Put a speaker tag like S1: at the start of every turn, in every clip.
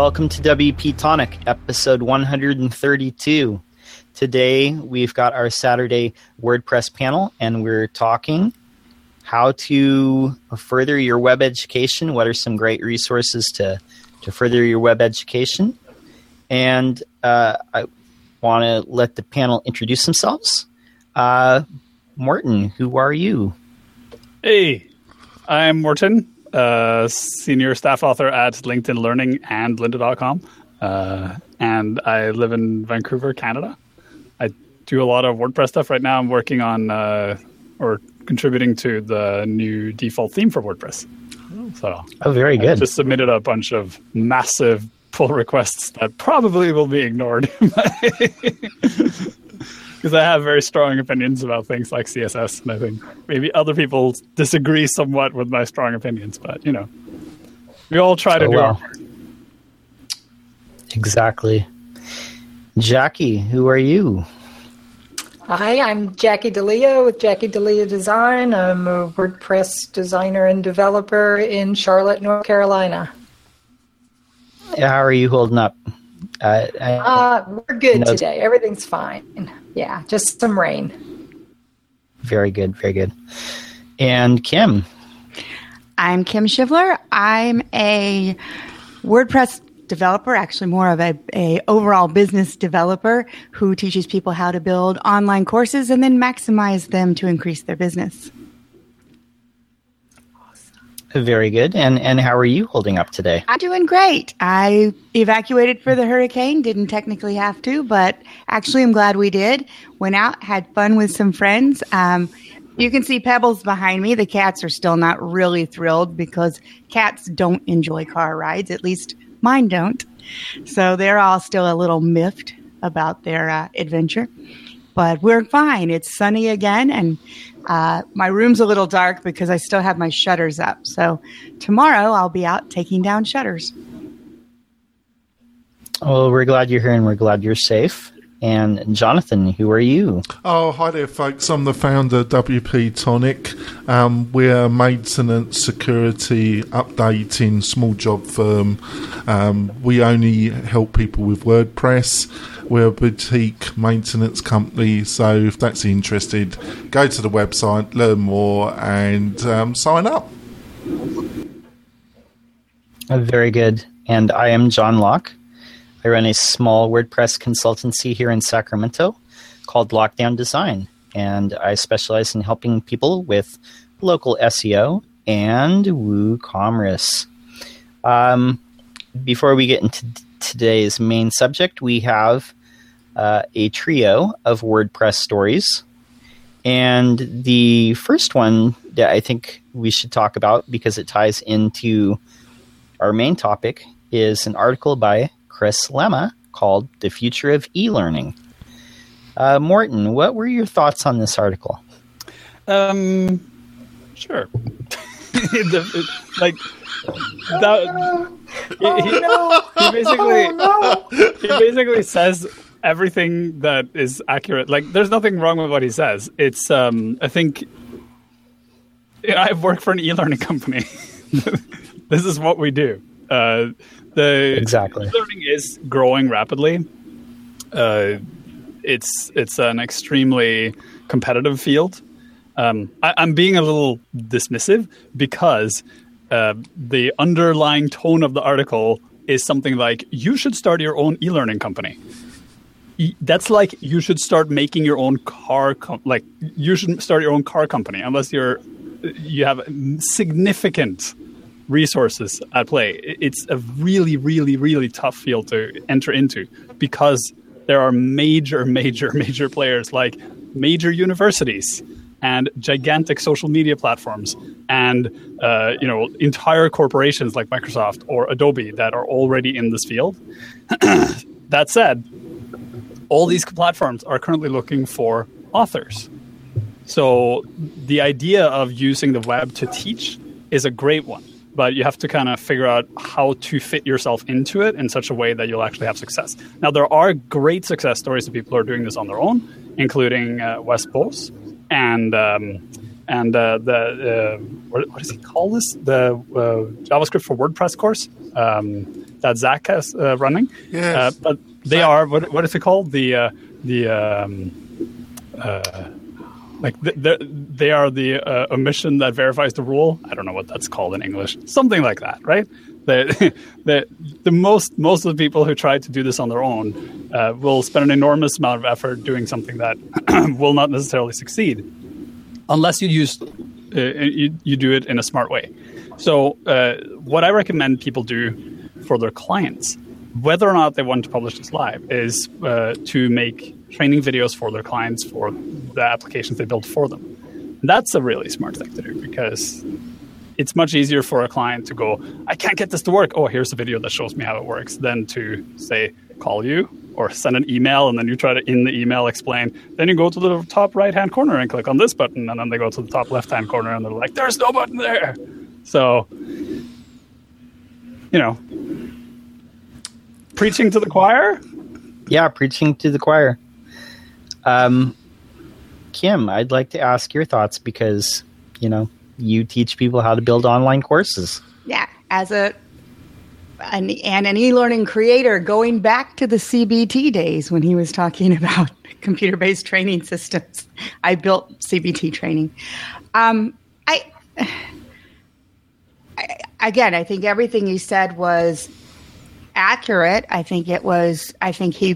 S1: Welcome to WP Tonic, episode 132. Today we've got our Saturday WordPress panel, and we're talking how to further your web education. What are some great resources to, to further your web education? And uh, I want to let the panel introduce themselves. Uh, Morten, who are you?
S2: Hey, I'm Morten, uh, senior staff author at LinkedIn Learning and lynda.com. Uh, and I live in Vancouver, Canada. I do a lot of WordPress stuff right now. I'm working on uh, or contributing to the new default theme for WordPress. So,
S1: oh, very good. I
S2: just submitted a bunch of massive pull requests that probably will be ignored. because I have very strong opinions about things like CSS, and I think maybe other people disagree somewhat with my strong opinions. But you know, we all try to oh, do well. our part.
S1: Exactly. Jackie, who are you?
S3: Hi, I'm Jackie D'Elia with Jackie D'Elia Design. I'm a WordPress designer and developer in Charlotte, North Carolina.
S1: How are you holding up?
S3: Uh, I, uh, we're good today. Everything's fine. Yeah, just some rain.
S1: Very good, very good. And Kim.
S4: I'm Kim Shivler. I'm a WordPress developer, actually more of a, a overall business developer who teaches people how to build online courses and then maximize them to increase their business.
S1: Very good. And and how are you holding up today?
S4: I'm doing great. I evacuated for the hurricane, didn't technically have to, but actually I'm glad we did. Went out, had fun with some friends. Um, you can see Pebbles behind me. The cats are still not really thrilled because cats don't enjoy car rides. At least mine don't. So they're all still a little miffed about their uh, adventure. But we're fine. It's sunny again, and uh, my room's a little dark because I still have my shutters up. So tomorrow I'll be out taking down shutters.
S1: Well, we're glad you're here and we're glad you're safe. And Jonathan, who are you?
S5: Oh, hi there, folks. I'm the founder of WP Tonic. Um, we're a maintenance, security, updating small job firm. Um, we only help people with WordPress. We're a boutique maintenance company, so if that's interested, go to the website, learn more, and um, sign up.
S1: Very good. And I am John Locke. I run a small WordPress consultancy here in Sacramento called Lockdown Design, and I specialize in helping people with local SEO and WooCommerce. Um, before we get into today's main subject, we have uh, a trio of WordPress stories. And the first one that I think we should talk about because it ties into our main topic is an article by Chris Lema called The Future of E Learning. Uh, Morten, what were your thoughts on this article?
S2: Um, sure. the, like, that, he, he, he, basically oh, no. he basically says everything that is accurate. Like, there's nothing wrong with what he says. It's, um, I think, I've worked for an e-learning company. this is what we do. Uh, the
S1: exactly
S2: learning is growing rapidly. Uh, it's it's an extremely competitive field. Um, I, am being a little dismissive because uh, the underlying tone of the article is something like you should start your own e-learning company that's like you should start making your own car com- like you should start your own car company unless you're you have significant resources at play. It's a really really really tough field to enter into because there are major major major players like major universities and gigantic social media platforms and uh, you know entire corporations like microsoft or adobe that are already in this field. That said all these platforms are currently looking for authors. So the idea of using the web to teach is a great one, but you have to kind of figure out how to fit yourself into it in such a way that you'll actually have success. Now, there are great success stories of people who are doing this on their own, including uh, Wes Bos and um, and uh, the uh, what, what does he call this? The uh, JavaScript for WordPress course um, that Zach has uh, running.
S5: Yes.
S2: Uh, but they are what, what is it called? The uh, the um, uh, like the, the, they are the uh, omission that verifies the rule. I don't know what that's called in English. Something like that, right? The, the, the most most of the people who try to do this on their own uh, will spend an enormous amount of effort doing something that will not necessarily succeed unless you use uh, you, you do it in a smart way. So uh, what I recommend people do for their clients, whether or not they want to publish this live, is uh, to make training videos for their clients for the applications they build for them. That's a really smart thing to do because it's much easier for a client to go, I can't get this to work. Oh, here's a video that shows me how it works, than to say, call you or send an email and then you try to in the email explain. Then you go to the top right hand corner and click on this button, and then they go to the top left hand corner and they're like, there's no button there. So, you know, preaching to the choir.
S1: Yeah, preaching to the choir. Um, Kim, I'd like to ask your thoughts because you know you teach people how to build online courses.
S4: Yeah, as a an, and an e-learning creator, going back to the CBT days when he was talking about computer-based training systems, I built CBT training. Um, I, I again, I think everything he said was accurate. I think it was. I think he,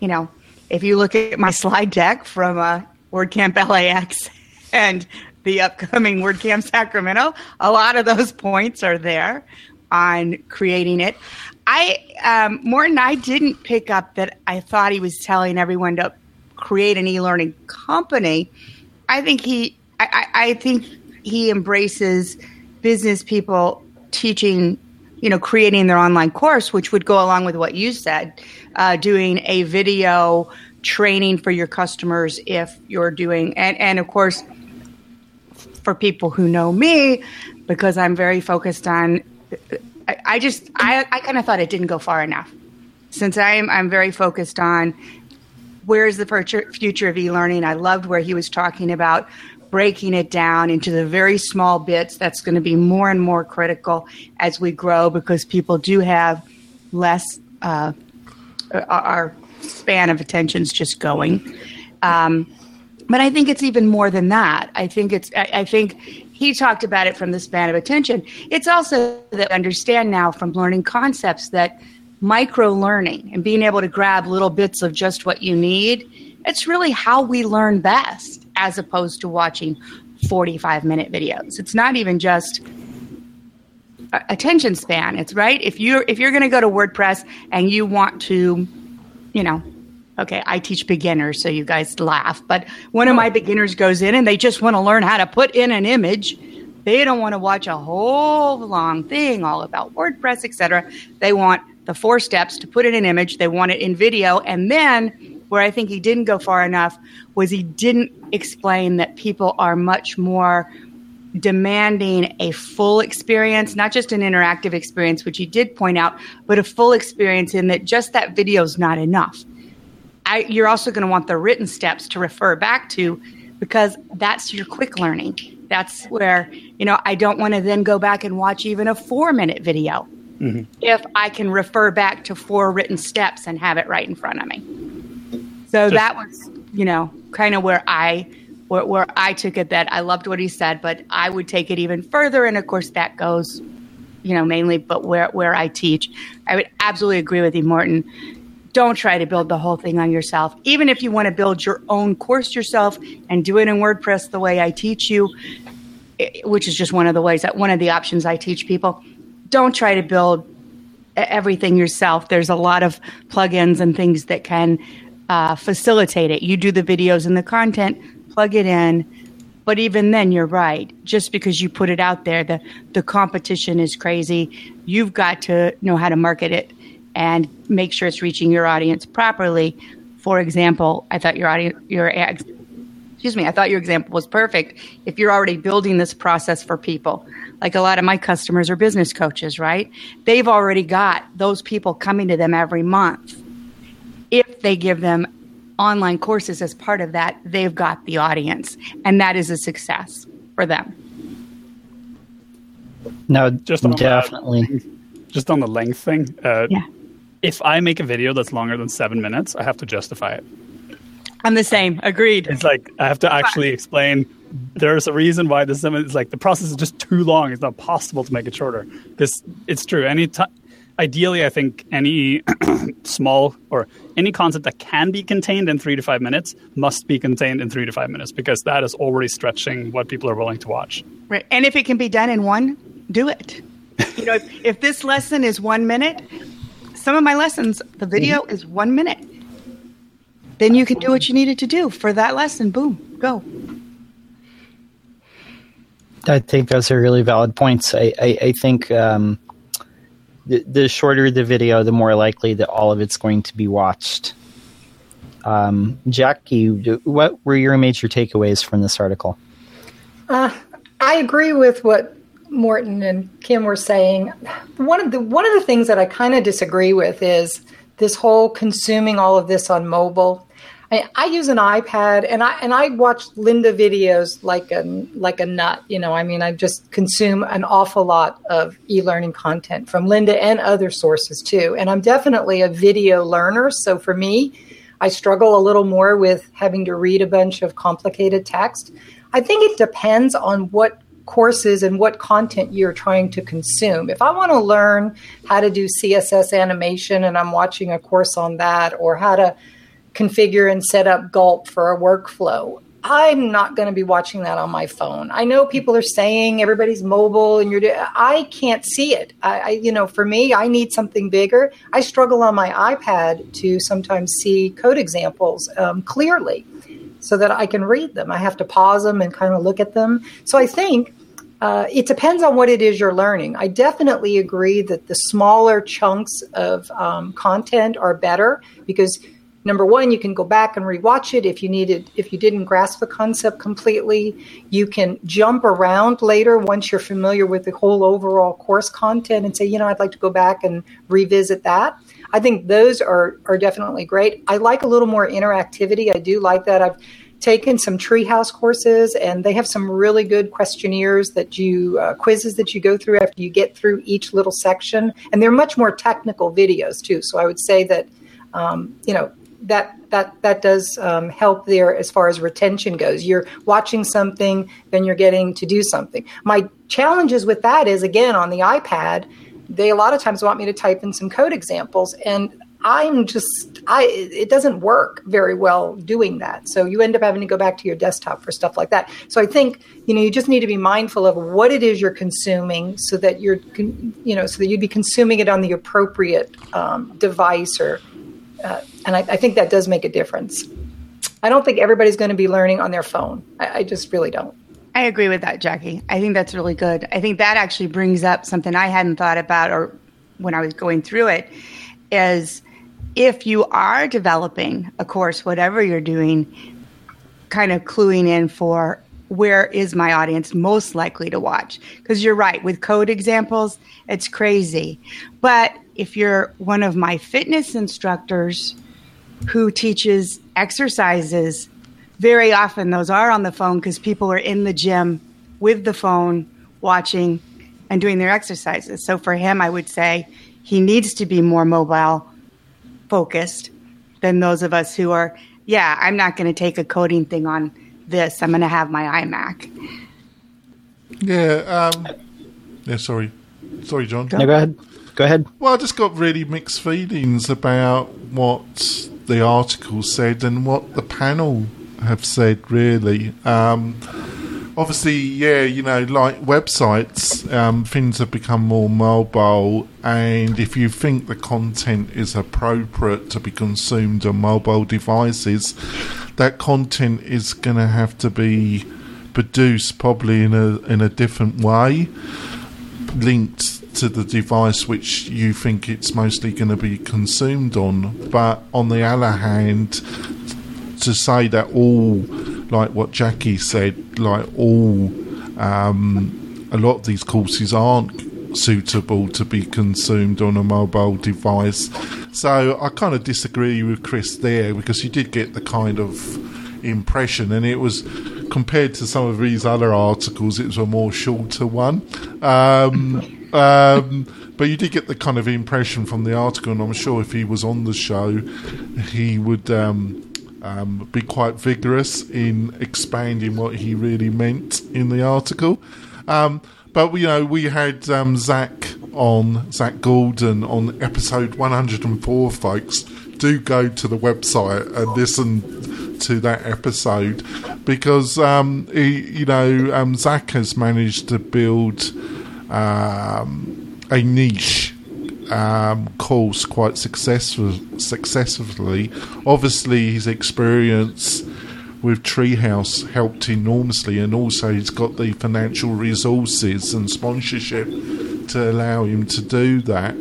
S4: you know, if you look at my slide deck from uh, WordCamp LAX and the upcoming WordCamp Sacramento, a lot of those points are there on creating it. I um, Morten, I didn't pick up that. I thought he was telling everyone to create an e-learning company. I think he, I, I, I think he embraces business people teaching you know, creating their online course, which would go along with what you said, uh, doing a video training for your customers if you're doing, and, and of course, for people who know me, because I'm very focused on, I, I just, I, I kind of thought it didn't go far enough. Since I'm, I'm very focused on where is the future, of e-learning. I loved where he was talking about breaking it down into the very small bits that's going to be more and more critical as we grow because people do have less uh, our span of attention's just going. Um, but i think it's even more than that. I think it's I, I think he talked about it from the span of attention. It's also that we understand now from learning concepts that micro learning and being able to grab little bits of just what you need it's really how we learn best as opposed to watching 45 minute videos. It's not even just attention span. It's right. If you're if you're going to go to WordPress and you want to, you know, okay, I teach beginners, so you guys laugh, but one of my oh. beginners goes in and they just want to learn how to put in an image. They don't want to watch a whole long thing all about WordPress, etc. They want the four steps to put in an image. They want it in video, and then where I think he didn't go far enough was he didn't explain that people are much more demanding a full experience, not just an interactive experience, which he did point out, but a full experience in that just that video is not enough. I, you're also going to want the written steps to refer back to because that's your quick learning. That's where, you know, I don't want to then go back and watch even a four minute video mm-hmm. if I can refer back to four written steps and have it right in front of me. So Just, that was, you know, kind of where I where, where I took it. That I loved what he said, but I would take it even further. And of course, that goes, you know, mainly. But where where I teach, I would absolutely agree with you, Morten. Don't try to build the whole thing on yourself. Even if you want to build your own course yourself and do it in WordPress the way I teach you, which is just one of the ways that one of the options I teach people. Don't try to build everything yourself. There's a lot of plugins and things that can uh, facilitate it. You do the videos and the content, plug it in. But even then, you're right. Just because you put it out there, the, the competition is crazy. You've got to know how to market it and make sure it's reaching your audience properly. For example, I thought your audience, your excuse me, I thought your example was perfect. If you're already building this process for people, like a lot of my customers are business coaches, right? They've already got those people coming to them every month if they give them online courses as part of that, they've got the audience, and that is a success for them.
S1: No,
S2: Just on
S1: definitely.
S2: That, just on the length thing. Uh,
S4: Yeah.
S2: If I make a video that's longer than seven minutes, I have to justify it.
S4: I'm the same. Agreed.
S2: It's like I have to actually explain. There's a reason why this is like the process is just too long. It's not possible to make it shorter. Because it's true. Any time, ideally, I think any small or any concept that can be contained in three to five minutes must be contained in three to five minutes because that is already stretching what people are willing to watch.
S4: Right. And if it can be done in one, do it. You know, if, if this lesson is one minute, some of my lessons, the video is one minute. Then you can do what you needed to do for that lesson. Boom, go.
S1: I think those are really valid points. I, I, I think um, the, shorter the video, the more likely that all of it's going to be watched. Um, Jackie, what were your major takeaways from this article?
S3: Uh, I agree with what Morten and Kim were saying. One of the one of the things that I kind of disagree with is this whole consuming all of this on mobile. I, I use an iPad and I and I watch Lynda videos like a like a nut. You know, I mean, I just consume an awful lot of e-learning content from Lynda and other sources too. And I'm definitely a video learner, so for me, I struggle a little more with having to read a bunch of complicated text. I think it depends on what courses and what content you're trying to consume. If I want to learn how to do CSS animation and I'm watching a course on that, or how to configure and set up Gulp for a workflow, I'm not going to be watching that on my phone. I know people are saying everybody's mobile and you're. I can't see it. I, I, you know, for me, I need something bigger. I struggle on my iPad to sometimes see code examples um, clearly, so that I can read them. I have to pause them and kind of look at them. So I think uh, it depends on what it is you're learning. I definitely agree that the smaller chunks of um, content are better because number one, you can go back and rewatch it if you needed if you didn't grasp the concept completely. You can jump around later once you're familiar with the whole overall course content and say, you know, I'd like to go back and revisit that. I think those are are definitely great. I like a little more interactivity. I do like that. I've taken some treehouse courses and they have some really good questionnaires that you uh, quizzes that you go through after you get through each little section and they're much more technical videos too so i would say that um, you know that that that does um, help there as far as retention goes. You're watching something then you're getting to do something. My challenges with that is again on the ipad they a lot of times want me to type in some code examples and i'm just i it doesn't work very well doing that. So you end up having to go back to your desktop for stuff like that. So i think you know you just need to be mindful of what it is you're consuming so that you're you know so that you'd be consuming it on the appropriate um, device or uh, and I, I think that does make a difference i don't think everybody's going to be learning on their phone I, I just really don't
S4: I agree with that, Jackie. I think that's really good. I think that actually brings up something I hadn't thought about or when I was going through it is if you are developing a course, whatever you're doing, kind of cluing in for where is my audience most likely to watch? Because you're right, with code examples, it's crazy. But if you're one of my fitness instructors who teaches exercises, very often those are on the phone because people are in the gym with the phone watching and doing their exercises. So for him, I would say he needs to be more mobile focused than those of us who are, yeah, I'm not going to take a coding thing on this. I'm going to have my iMac.
S5: Yeah. Um, yeah. Sorry. Sorry, John.
S1: No, go ahead. Go ahead.
S5: Well, I just got really mixed feelings about what the article said and what the panel have said. Really, um, obviously, yeah, you know, like websites, um, things have become more mobile, and if you think the content is appropriate to be consumed on mobile devices, that content is going to have to be produced probably in a in a different way, linked to the device which you think it's mostly going to be consumed on. But on the other hand, to say that all, like what Jackie said, like all, um, a lot of these courses aren't suitable to be consumed on a mobile device. So I kind of disagree with Chris there because you did get the kind of impression, and it was compared to some of these other articles, it was a more shorter one. Um, um, but you did get the kind of impression from the article, and I'm sure if he was on the show, he would um, um, be quite vigorous in expanding what he really meant in the article. Um, but you know, we had um, Zach on Zach Gordon on episode 104, folks. Do go to the website and listen to that episode because um, he, you know um, Zach has managed to build um, a niche um, course quite successful, successfully. Obviously, his experience with Treehouse helped enormously, and also he's got the financial resources and sponsorship to allow him to do that.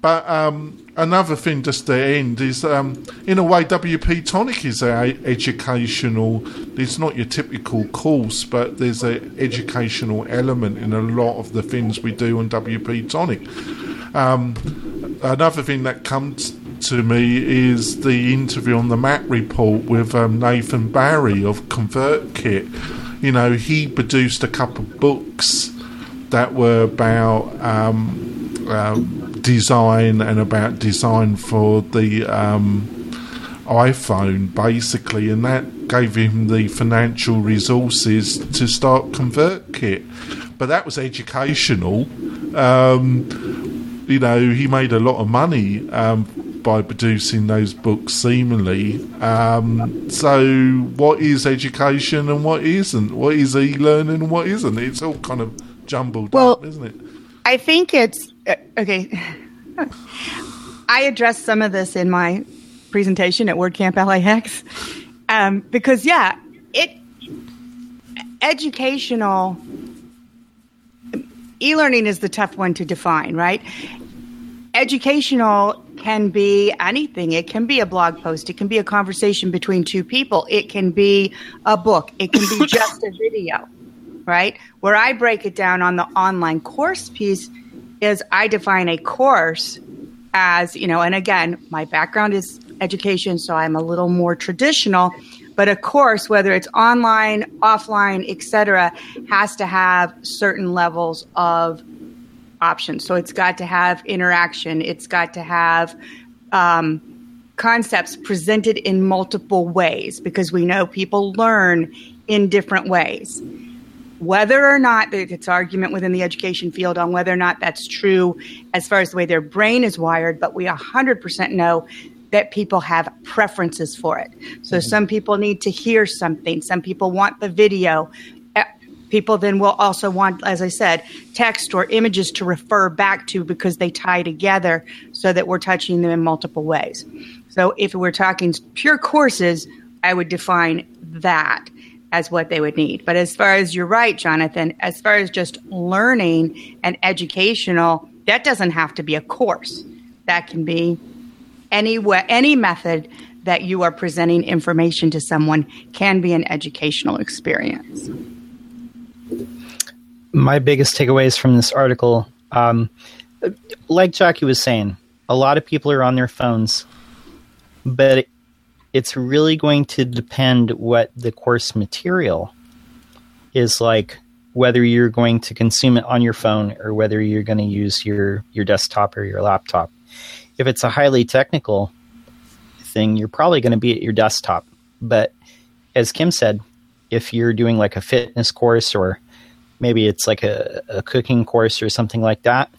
S5: But um, another thing, just to end, is um, in a way, WP Tonic is a educational. It's not your typical course, but there's an educational element in a lot of the things we do on WP Tonic. Um, another thing that comes to me is the interview on the Matt Report with um, Nathan Barry of ConvertKit. You know, he produced a couple of books that were about um, um, design and about design for the um, iPhone, basically, and that gave him the financial resources to start ConvertKit. But that was educational. Um, you know, he made a lot of money um, by producing those books seemingly. Um, so, what is education and what isn't? What is e learning and what isn't? It's all kind of jumbled
S4: Well-
S5: up, isn't it?
S4: I think it's okay. I addressed some of this in my presentation at WordCamp LAX um, because, yeah, it educational e-learning is the tough one to define, right? Educational can be anything. It can be a blog post. It can be a conversation between two people. It can be a book. It can be just a video right? Where I break it down on the online course piece is I define a course as, you know, and again, my background is education, so I'm a little more traditional, but a course, whether it's online, offline, etc., has to have certain levels of options. So it's got to have interaction, it's got to have um, concepts presented in multiple ways because we know people learn in different ways whether or not it's argument within the education field on whether or not that's true as far as the way their brain is wired, but we 100% know that people have preferences for it. So some people need to hear something, some people want the video. Uh, People then will also want, as I said, text or images to refer back to because they tie together so that we're touching them in multiple ways. So if we're talking pure courses, I would define that as what they would need. But as far as you're right, Jonathan, as far as just learning and educational, that doesn't have to be a course. That can be any way, any method that you are presenting information to someone can be an educational experience.
S1: my biggest takeaways from this article, um, like Jackie was saying, a lot of people are on their phones, but it's really going to depend what the course material is like, whether you're going to consume it on your phone or whether you're going to use your, your desktop or your laptop. If it's a highly technical thing, you're probably going to be at your desktop. But as Kim said, if you're doing like a fitness course or maybe it's like a, a cooking course or something like that,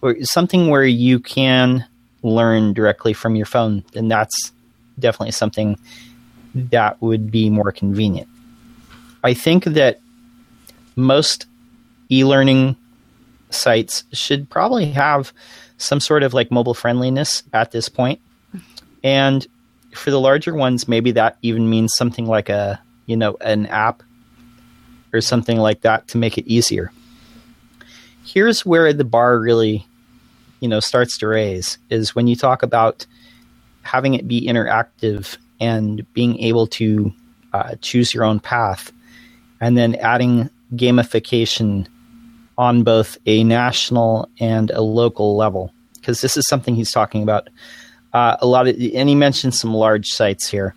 S1: or something where you can learn directly from your phone, then that's definitely something that would be more convenient. I think that most e learning sites should probably have some sort of like mobile friendliness at this point. And for the larger ones, maybe that even means something like a, you know, an app or something like that to make it easier. Here's where the bar really, you know, starts to raise is when you talk about having it be interactive and being able to uh, choose your own path, and then adding gamification on both a national and a local level because this is something he's talking about. Uh, a lot of, and he mentioned some large sites here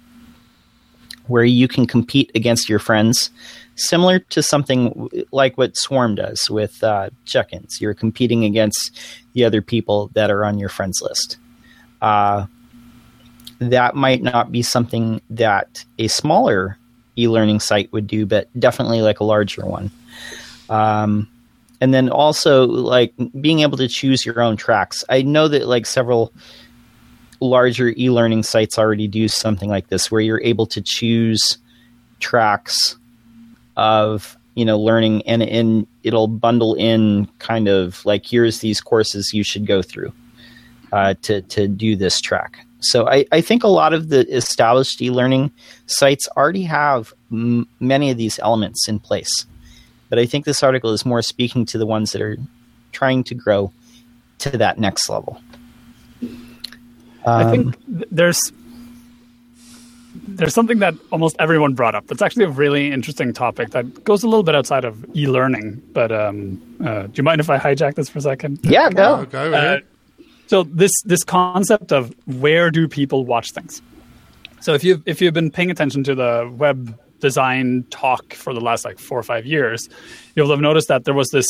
S1: where you can compete against your friends, similar to something like what Swarm does with uh, check-ins. You're competing against the other people that are on your friends list. Uh, that might not be something that a smaller e-learning site would do, but definitely like a larger one. Um, and then also like being able to choose your own tracks. I know that like several larger e-learning sites already do something like this, where you're able to choose tracks of you know learning, and and it'll bundle in kind of like here's these courses you should go through uh, to to do this track. So I, I think a lot of the established e-learning sites already have m- many of these elements in place. But I think this article is more speaking to the ones that are trying to grow to that next level.
S2: I think um, there's there's something that almost everyone brought up. That's actually a really interesting topic that goes a little bit outside of e-learning. But um, uh, do you mind if I hijack this for a second?
S1: Yeah, go.
S5: go uh,
S2: so this this concept of where do people watch things? So if you if you've been paying attention to the web design talk for the last like four or five years, you'll have noticed that there was this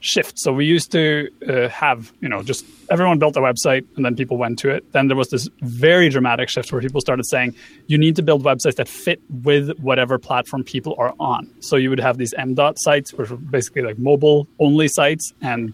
S2: shift. So we used to uh, have, you know, just everyone built a website and then people went to it. Then there was this very dramatic shift where people started saying you need to build websites that fit with whatever platform people are on. So you would have these MDOT sites, which were basically like mobile only sites and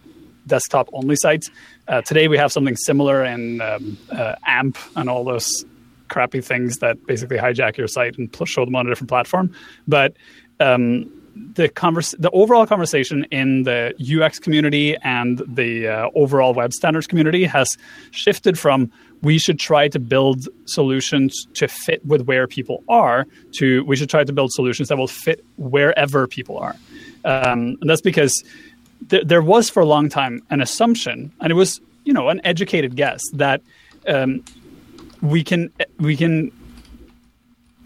S2: desktop only sites. Uh, today we have something similar in um, uh, AMP and all those crappy things that basically hijack your site and show them on a different platform. But um, the converse, the overall conversation in the UX community and the uh, overall web standards community has shifted from we should try to build solutions to fit with where people are to we should try to build solutions that will fit wherever people are. Um, and that's because th- there was for a long time an assumption, and it was you know an educated guess that um, we can we can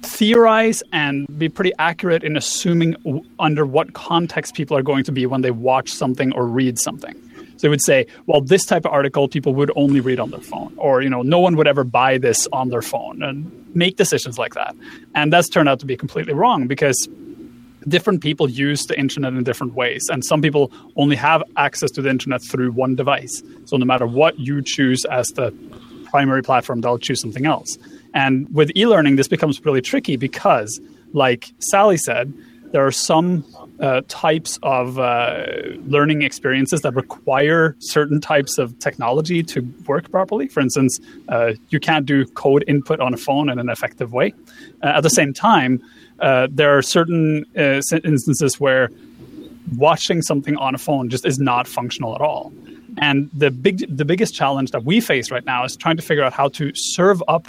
S2: theorize and be pretty accurate in assuming w- under what context people are going to be when they watch something or read something. So they would say, well, this type of article people would only read on their phone, or you know, no one would ever buy this on their phone, and make decisions like that. And that's turned out to be completely wrong because different people use the internet in different ways and some people only have access to the internet through one device so no matter what you choose as the primary platform they'll choose something else and with e-learning this becomes really tricky because like sally said there are some uh, types of uh, learning experiences that require certain types of technology to work properly. For instance, uh, you can't do code input on a phone in an effective way. Uh, at the same time, uh, there are certain uh, instances where watching something on a phone just is not functional at all. And the big, the biggest challenge that we face right now is trying to figure out how to serve up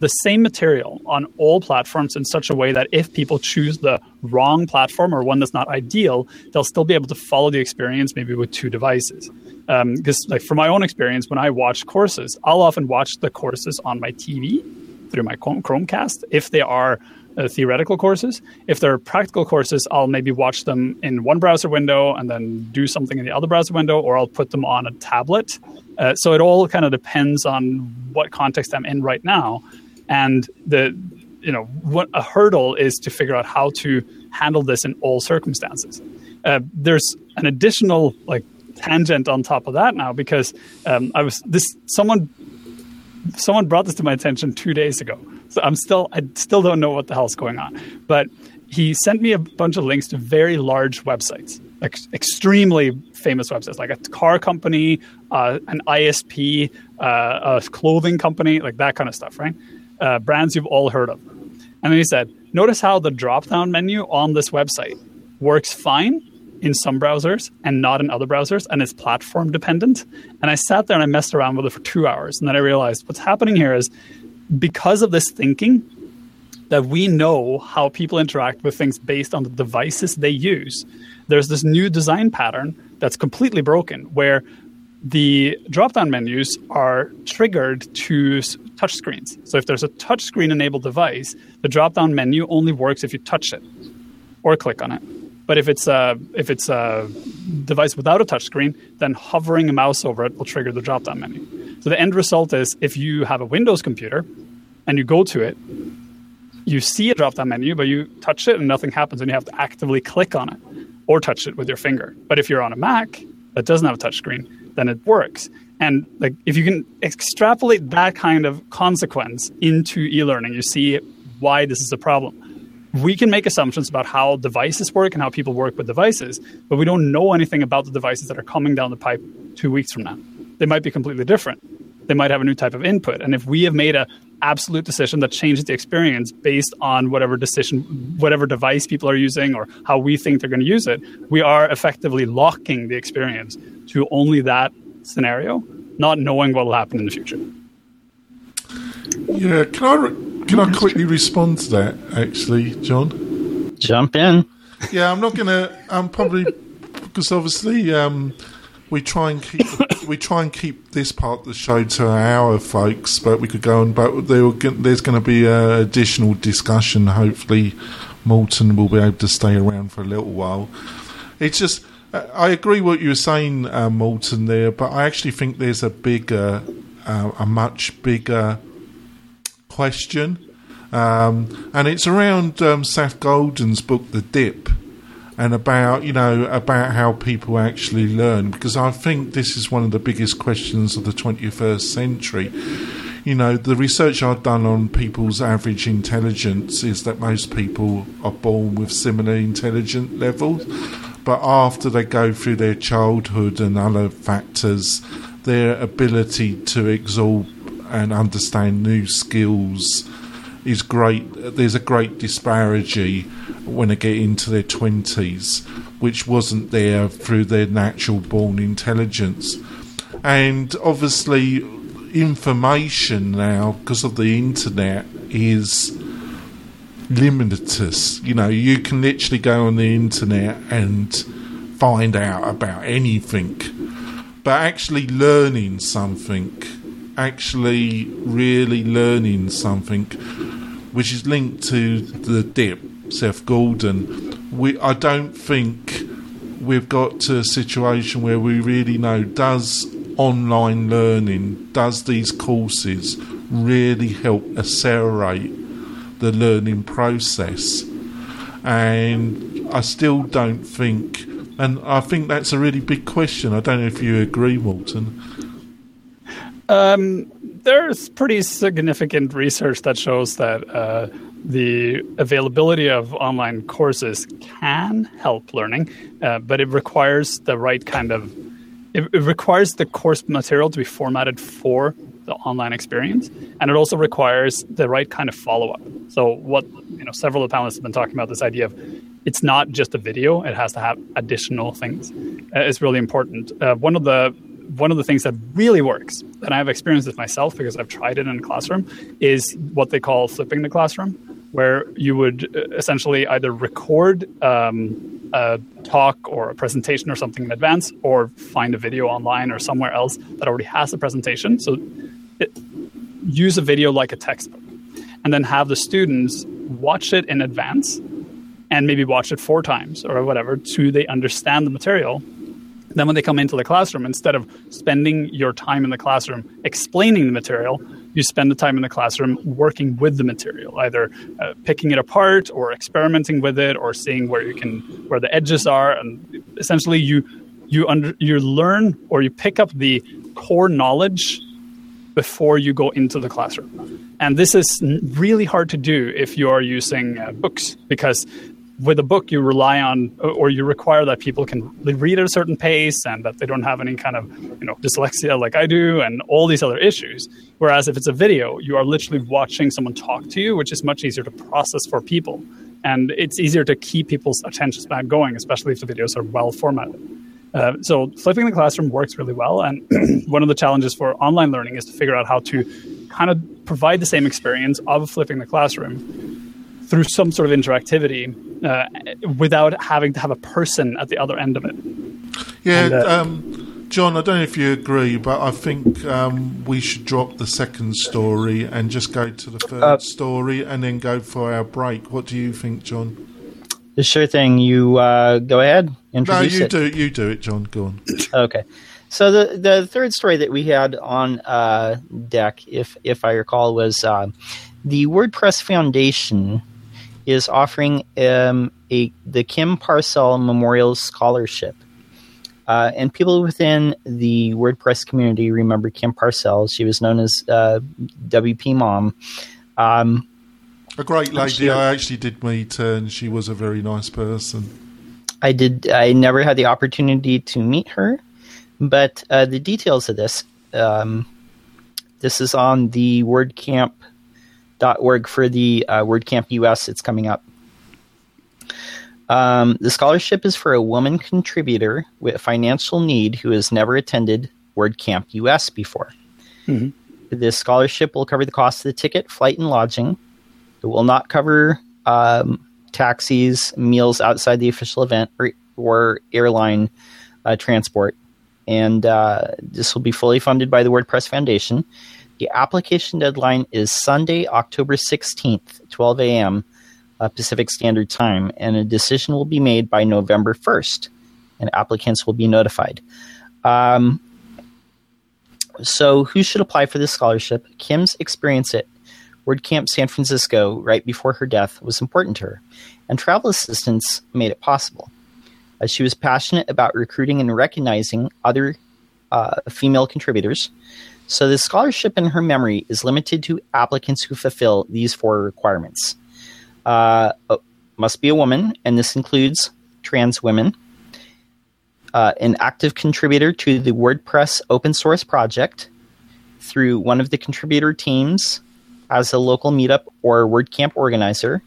S2: the same material on all platforms in such a way that if people choose the wrong platform or one that's not ideal, they'll still be able to follow the experience maybe with two devices. Because, um, like, from my own experience, when I watch courses, I'll often watch the courses on my TV through my Chromecast if they are uh, theoretical courses. If they're practical courses, I'll maybe watch them in one browser window and then do something in the other browser window, or I'll put them on a tablet. Uh, so it all kind of depends on what context I'm in right now. And the you know what a hurdle is to figure out how to handle this in all circumstances. Uh, there's an additional like tangent on top of that now because um, I was this someone someone brought this to my attention two days ago so I'm still, I still don't know what the hell's going on. But he sent me a bunch of links to very large websites, like extremely famous websites, like a car company, uh, an ISP, uh, a clothing company, like that kind of stuff, right? Uh, brands you've all heard of. And then he said, notice how the drop down menu on this website works fine in some browsers and not in other browsers, and it's platform dependent. And I sat there and I messed around with it for two hours. And then I realized what's happening here is because of this thinking that we know how people interact with things based on the devices they use, there's this new design pattern that's completely broken where the drop-down menus are triggered to touchscreens. So if there's a touchscreen enabled device, the drop-down menu only works if you touch it or click on it. But if it's a if it's a device without a touchscreen, then hovering a mouse over it will trigger the drop down menu. So the end result is if you have a Windows computer and you go to it, you see a drop down menu, but you touch it and nothing happens, and you have to actively click on it or touch it with your finger. But if you're on a Mac that doesn't have a touchscreen, then it works. And like if you can extrapolate that kind of consequence into e-learning, you see why this is a problem. We can make assumptions about how devices work and how people work with devices, but we don't know anything about the devices that are coming down the pipe two weeks from now. They might be completely different. They might have a new type of input. And if we have made a absolute decision that changes the experience based on whatever decision, whatever device people are using or how we think they're going to use it, we are effectively locking the experience to only that scenario, not knowing what will happen in the future.
S5: Yeah, can I can I quickly respond to that? Actually, John.
S1: Jump in.
S5: Yeah, I'm not gonna. I'm probably because obviously um, we try and keep we try and keep this part of the show to an hour, folks. But we could go on. But there there's going to be an additional discussion. Hopefully, Morten will be able to stay around for a little while. It's just I agree what you were saying, uh, Morten, there, but I actually think there's a bigger, uh, a much bigger question, um, and it's around um, Seth Godin's book, The Dip, and about you know about how people actually learn, because I think this is one of the biggest questions of the 21st century. You know, the research I've done on people's average intelligence is that most people are born with similar intelligent levels but after they go through their childhood and other factors, their ability to absorb and understand new skills is great. There's a great disparity when they get into their 20s, which wasn't there through their natural born intelligence. And obviously, information now, because of the internet, is limitless. You know, you can literally go on the internet and find out about anything. But actually learning something, actually really learning something, which is linked to the dip, Seth Godin, we I don't think we've got to a situation where we really know does online learning, does these courses really help accelerate the learning process. And I still don't think, and I think that's a really big question. I don't know if you agree, Morten.
S2: Um, there's pretty significant research that shows that uh, the availability of online courses can help learning, uh, but it requires the right kind of it, it, requires the course material to be formatted for the online experience, and it also requires the right kind of follow up. So, what you know, several of the panelists have been talking about this idea of it's not just a video; it has to have additional things. Uh, it's really important. Uh, one of the one of the things that really works, and I've experienced this myself because I've tried it in a classroom, is what they call flipping the classroom, where you would uh, essentially either record um, a talk or a presentation or something in advance, or find a video online or somewhere else that already has a presentation. So it, use a video like a textbook, and then have the students watch it in advance and maybe watch it four times or whatever to they understand the material then, when they come into the classroom, instead of spending your time in the classroom explaining the material, you spend the time in the classroom working with the material, either uh, picking it apart or experimenting with it, or seeing where you can where the edges are, and essentially you you under you learn or you pick up the core knowledge before you go into the classroom. And this is really hard to do if you are using uh, books because with a book you rely on or you require that people can read at a certain pace and that they don't have any kind of you know dyslexia like i do and all these other issues. Whereas if it's a video you are literally watching someone talk to you which is much easier to process for people. And it's easier to keep people's attention span going especially if the videos are well formatted. Uh, so flipping the classroom works really well. And one of the challenges for online learning is to figure out how to kind of provide the same experience of flipping the classroom through some sort of interactivity uh, without having to have a person at the other end of it.
S5: Yeah, and, uh, um, John, I don't know if you agree, but I think um, we should drop the second story and just go to the third uh, story and then go for our break. What do you think, John?
S1: The sure thing. You uh, go ahead.
S5: No, you
S1: it.
S5: do. You do it, John. Go on.
S1: Okay. So the the third story that we had on uh, deck, if if I recall, was uh, the WordPress Foundation is offering um, a the Kim Parsell Memorial Scholarship. Uh, and people within the WordPress community remember Kim Parsell. She was known as uh, WP Mom. Um,
S5: A great lady.
S1: Sure.
S5: I actually did meet her, and she was a very nice person.
S1: I did. I never had the opportunity to meet her, but uh, the details of this. Um, this is on the WordCamp.org for the uh, WordCamp US. It's coming up. Um, the scholarship is for a woman contributor with financial need who has never attended WordCamp US before. This scholarship will cover the cost of the ticket, flight, and lodging. It will not cover um, taxis, meals outside the official event, or, or airline uh, transport. And uh, this will be fully funded by the WordPress Foundation. The application deadline is Sunday, October 16th, 12 a.m. Uh, Pacific Standard Time, and a decision will be made by November 1st, and applicants will be notified. Um, so, who should apply for this scholarship? Kim's experience at WordCamp San Francisco right before her death was important to her, and travel assistance made it possible. Uh, she was passionate about recruiting and recognizing other uh, female contributors. So, the scholarship in her memory is limited to applicants who fulfill these four requirements. Uh, uh, must be a woman, and this includes trans women. Uh, an active contributor to the WordPress open source project through one of the contributor teams as a local meetup or WordCamp organizer,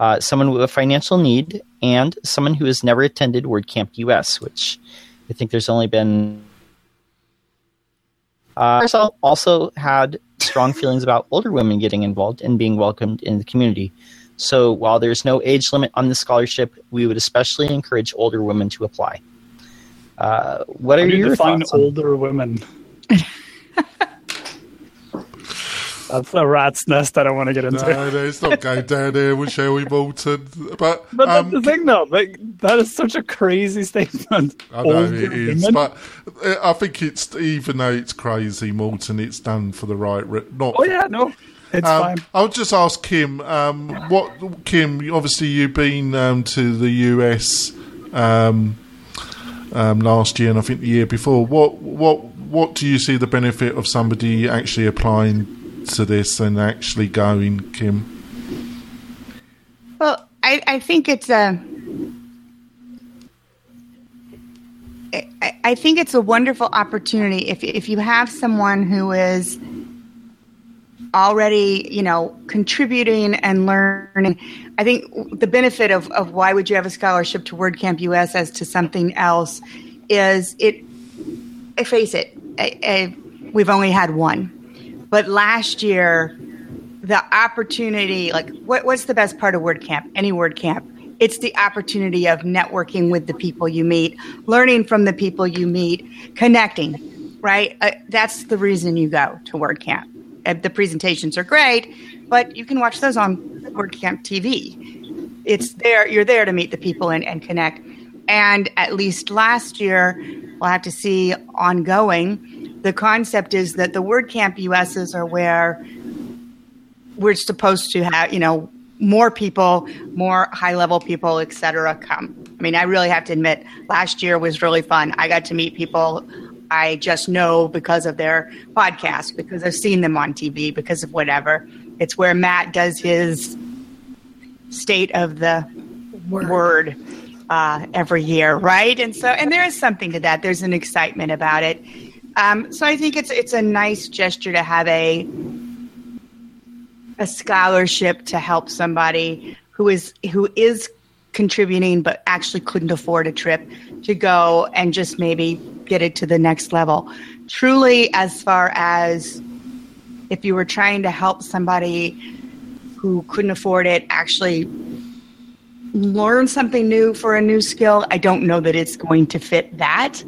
S1: uh, someone with a financial need, and someone who has never attended WordCamp US, which I think there's only been. Uh, also- also had strong feelings about older women getting involved and being welcomed in the community. So while there's no age limit on the scholarship, we would especially encourage older women to apply. Uh, what are
S2: you
S1: your
S2: define
S1: thoughts? on-
S2: older women? That's a rat's nest I don't want to get into.
S5: No, no, it's not going down there, with shall we, Bolton? But,
S2: But
S5: um,
S2: that's the thing, though. Like, that is such a crazy statement.
S5: I know
S2: Older
S5: it is,
S2: women?
S5: but uh, I think it's even though it's crazy, Morten, it's done for the right. Re- not.
S2: oh yeah, no, it's
S5: Um,
S2: fine.
S5: I'll just ask Kim. Um, what Kim? Obviously, you've been um, to the US um, um, last year, and I think the year before. What what what do you see the benefit of somebody actually applying to this and actually going, Kim?
S4: Well, I, I think it's a. I, I think it's a wonderful opportunity if if you have someone who is already, you know, contributing and learning. I think the benefit of, of why would you have a scholarship to WordCamp US as to something else is it. I face it, I, I, we've only had one, but last year the opportunity like what, what's the best part of wordcamp any wordcamp it's the opportunity of networking with the people you meet learning from the people you meet connecting right? Uh, that's the reason you go to wordcamp uh, the presentations are great but you can watch those on wordcamp tv it's there you're there to meet the people and, and connect. And at least last year we'll have to see ongoing the concept is that the wordcamp us's are where we're supposed to have, you know, more people, more high level people, et cetera, come. I mean, I really have to admit, last year was really fun. I got to meet people I just know because of their podcast, because I've seen them on TV, because of whatever. It's where Matt does his state of the
S3: Word.
S4: word, uh, every year, right? And so, and there is something to that. There's an excitement about it. Um, so I think it's it's a nice gesture to have a a scholarship to help somebody who is who is contributing but actually couldn't afford a trip to go and just maybe get it to the next level. Truly, as far as if you were trying to help somebody who couldn't afford it actually learn something new for a new skill, I don't know that it's going to fit that.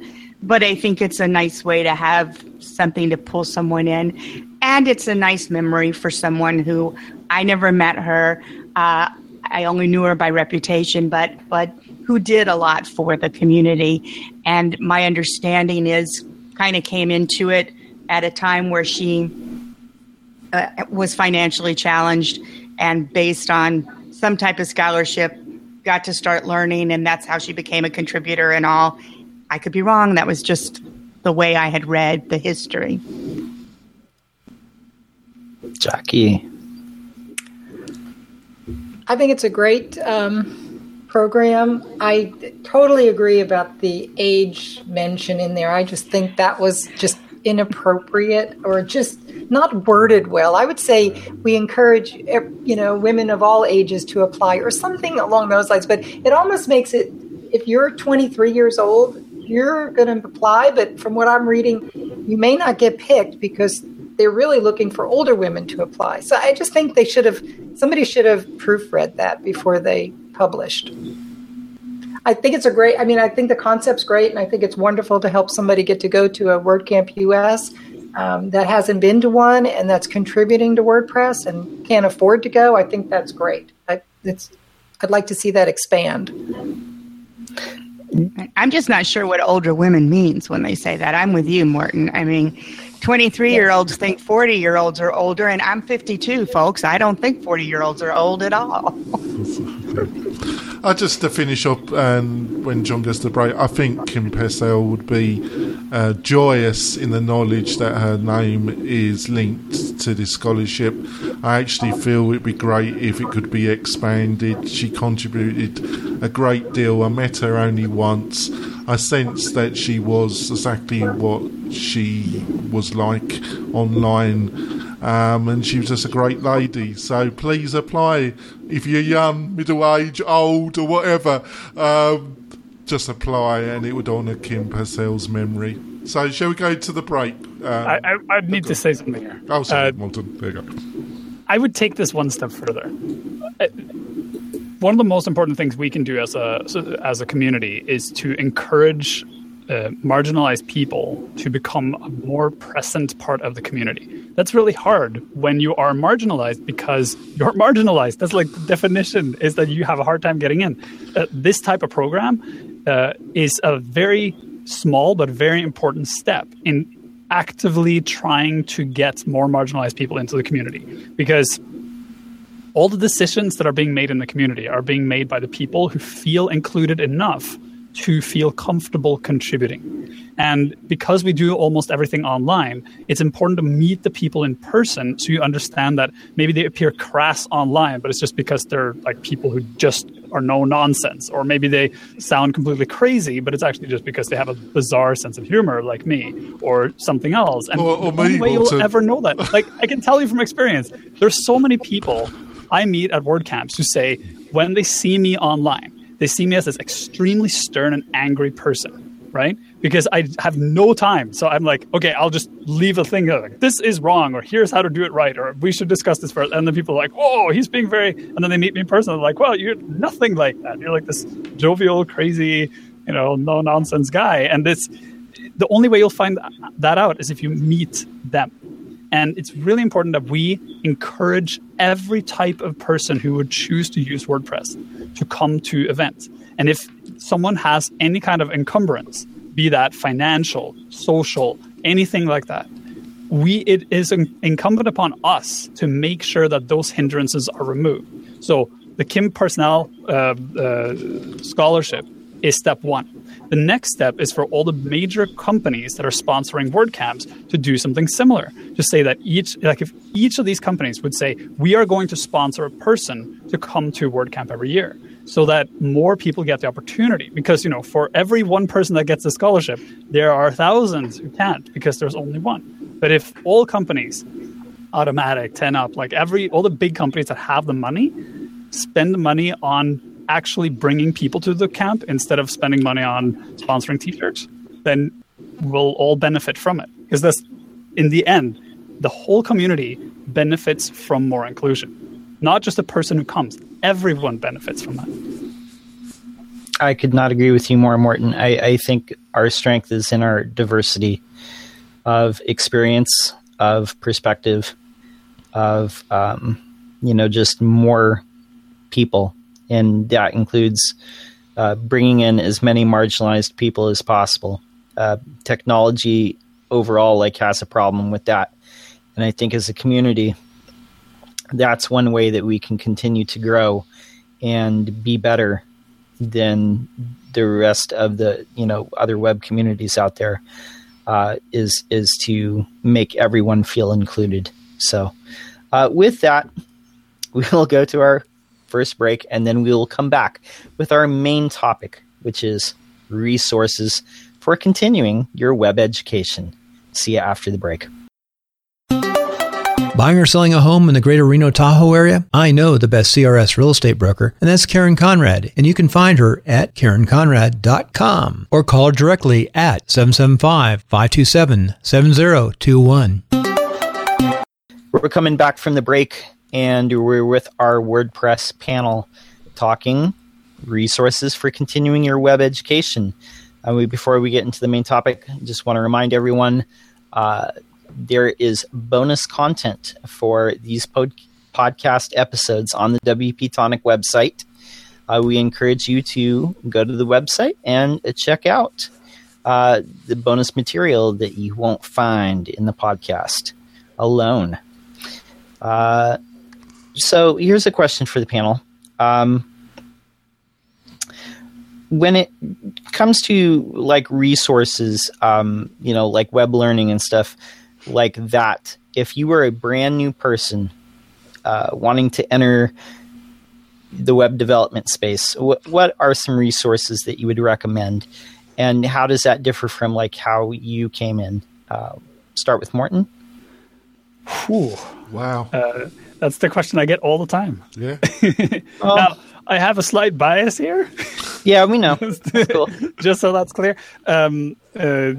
S4: But I think it's a nice way to have something to pull someone in. And it's a nice memory for someone who I never met her. Uh, I only knew her by reputation, but but who did a lot for the community. And my understanding is kind of came into it at a time where she uh, was financially challenged and based on some type of scholarship got to start learning and that's how she became a contributor and all i could be wrong that was just the way i had read the history
S1: Jackie.
S3: I think it's a great um, program. I totally agree about the age mention in there. I just think that was just inappropriate or just not worded well. I would say we encourage you know women of all ages to apply or something along those lines. But it almost makes it if you're 23 years old, you're going to apply. But from what I'm reading, you may not get picked because they're really looking for older women to apply. So I just think they should have somebody should have proofread that before they published. I think it's a great. I mean, I think the concept's great, and I think it's wonderful to help somebody get to go to a WordCamp US um, that hasn't been to one and that's contributing to WordPress and can't afford to go. I think that's great. I, it's. I'd like to see that expand.
S4: I'm just not sure what older women means when they say that. I'm with you, Morten. I mean, 23 year olds think 40 year olds are older, and I'm 52, folks. I don't think 40 year olds are old at all.
S5: I just to finish up, and when John gets the break, I think Kim Parsell would be uh, joyous in the knowledge that her name is linked to this scholarship. I actually feel it'd be great if it could be expanded. She contributed a great deal. I met her only once. I sensed that she was exactly what she was like online. Um, and she was just a great lady. So please apply if you're young, middle age, old, or whatever. Um, just apply, and it would honour Kim Parsell's memory. So, shall we go to the break?
S2: Um, I, I, I, need to say something here.
S5: Oh, sorry, uh, Morten. There you go.
S2: I would take this one step further. Uh, one of the most important things we can do as a as a community is to encourage uh, marginalized people to become a more present part of the community. That's really hard when you are marginalized because you're marginalized. That's like the definition is that you have a hard time getting in. Uh, this type of program uh, is a very small but very important step in actively trying to get more marginalized people into the community because all the decisions that are being made in the community are being made by the people who feel included enough to feel comfortable contributing. And because we do almost everything online, it's important to meet the people in person so you understand that maybe they appear crass online, but it's just because they're like people who just are no nonsense. Or maybe they sound completely crazy, but it's actually just because they have a bizarre sense of humor like me or something else. And
S5: or, or
S2: the only way you'll ever know that, like I can tell you from experience, there's so many people I meet at WordCamps who say when they see me online, they see me as this extremely stern and angry person, right? Because I have no time. So I'm like, okay, I'll just leave a thing like, this is wrong, or here's how to do it right, or we should discuss this first. And then people are like, oh, he's being very, and then they meet me in person. They're like, well, you're nothing like that. You're like this jovial, crazy, you know, no nonsense guy. And this, the only way you'll find that out is if you meet them. And it's really important that we encourage every type of person who would choose to use WordPress to come to events. And if someone has any kind of encumbrance, be that financial, social, anything like that, we it is incumbent upon us to make sure that those hindrances are removed. So the Kim Parsell uh, uh, scholarship is step one. The next step is for all the major companies that are sponsoring WordCamps to do something similar. To say that each, like if each of these companies would say, we are going to sponsor a person to come to WordCamp every year so that more people get the opportunity. Because, you know, for every one person that gets a scholarship, there are thousands who can't because there's only one. But if all companies, Automattic, 10up, like every, all the big companies that have the money, spend the money on actually bringing people to the camp instead of spending money on sponsoring t-shirts, then we'll all benefit from it. Because that's, in the end, the whole community benefits from more inclusion. Not just the person who comes. Everyone benefits from that.
S1: I could not agree with you more, Morten. I, I think our strength is in our diversity of experience, of perspective, of um, you know, just more people and that includes uh, bringing in as many marginalized people as possible. Uh, technology overall like has a problem with that, and I think as a community, that's one way that we can continue to grow and be better than the rest of the you know other web communities out there. Uh, is is to make everyone feel included. So, uh, with that, we will go to our first break, and then we will come back with our main topic, which is resources for continuing your web education. See you after the break.
S6: Buying or selling a home in the greater Reno Tahoe area? I know the best CRS real estate broker, and that's Karen Conrad. And you can find her at KarenConrad.com or call her directly at 775 527 7021.
S1: We're coming back from the break and we're with our WordPress panel talking resources for continuing your web education. Uh, we, before we get into the main topic, just want to remind everyone uh, there is bonus content for these pod- podcast episodes on the WP Tonic website. Uh, we encourage you to go to the website and check out uh, the bonus material that you won't find in the podcast alone. Uh, so here's a question for the panel. Um, when it comes to like resources, um, you know, like web learning and stuff like that, if you were a brand new person uh, wanting to enter the web development space, wh- what are some resources that you would recommend, and how does that differ from like how you came in? Uh, start with Morten.
S2: Whew.
S5: Wow.
S2: Uh, that's the question I get all the time.
S5: Yeah.
S2: now, I have a slight bias here.
S1: Yeah, we know. cool.
S2: Just so that's clear. Um, uh,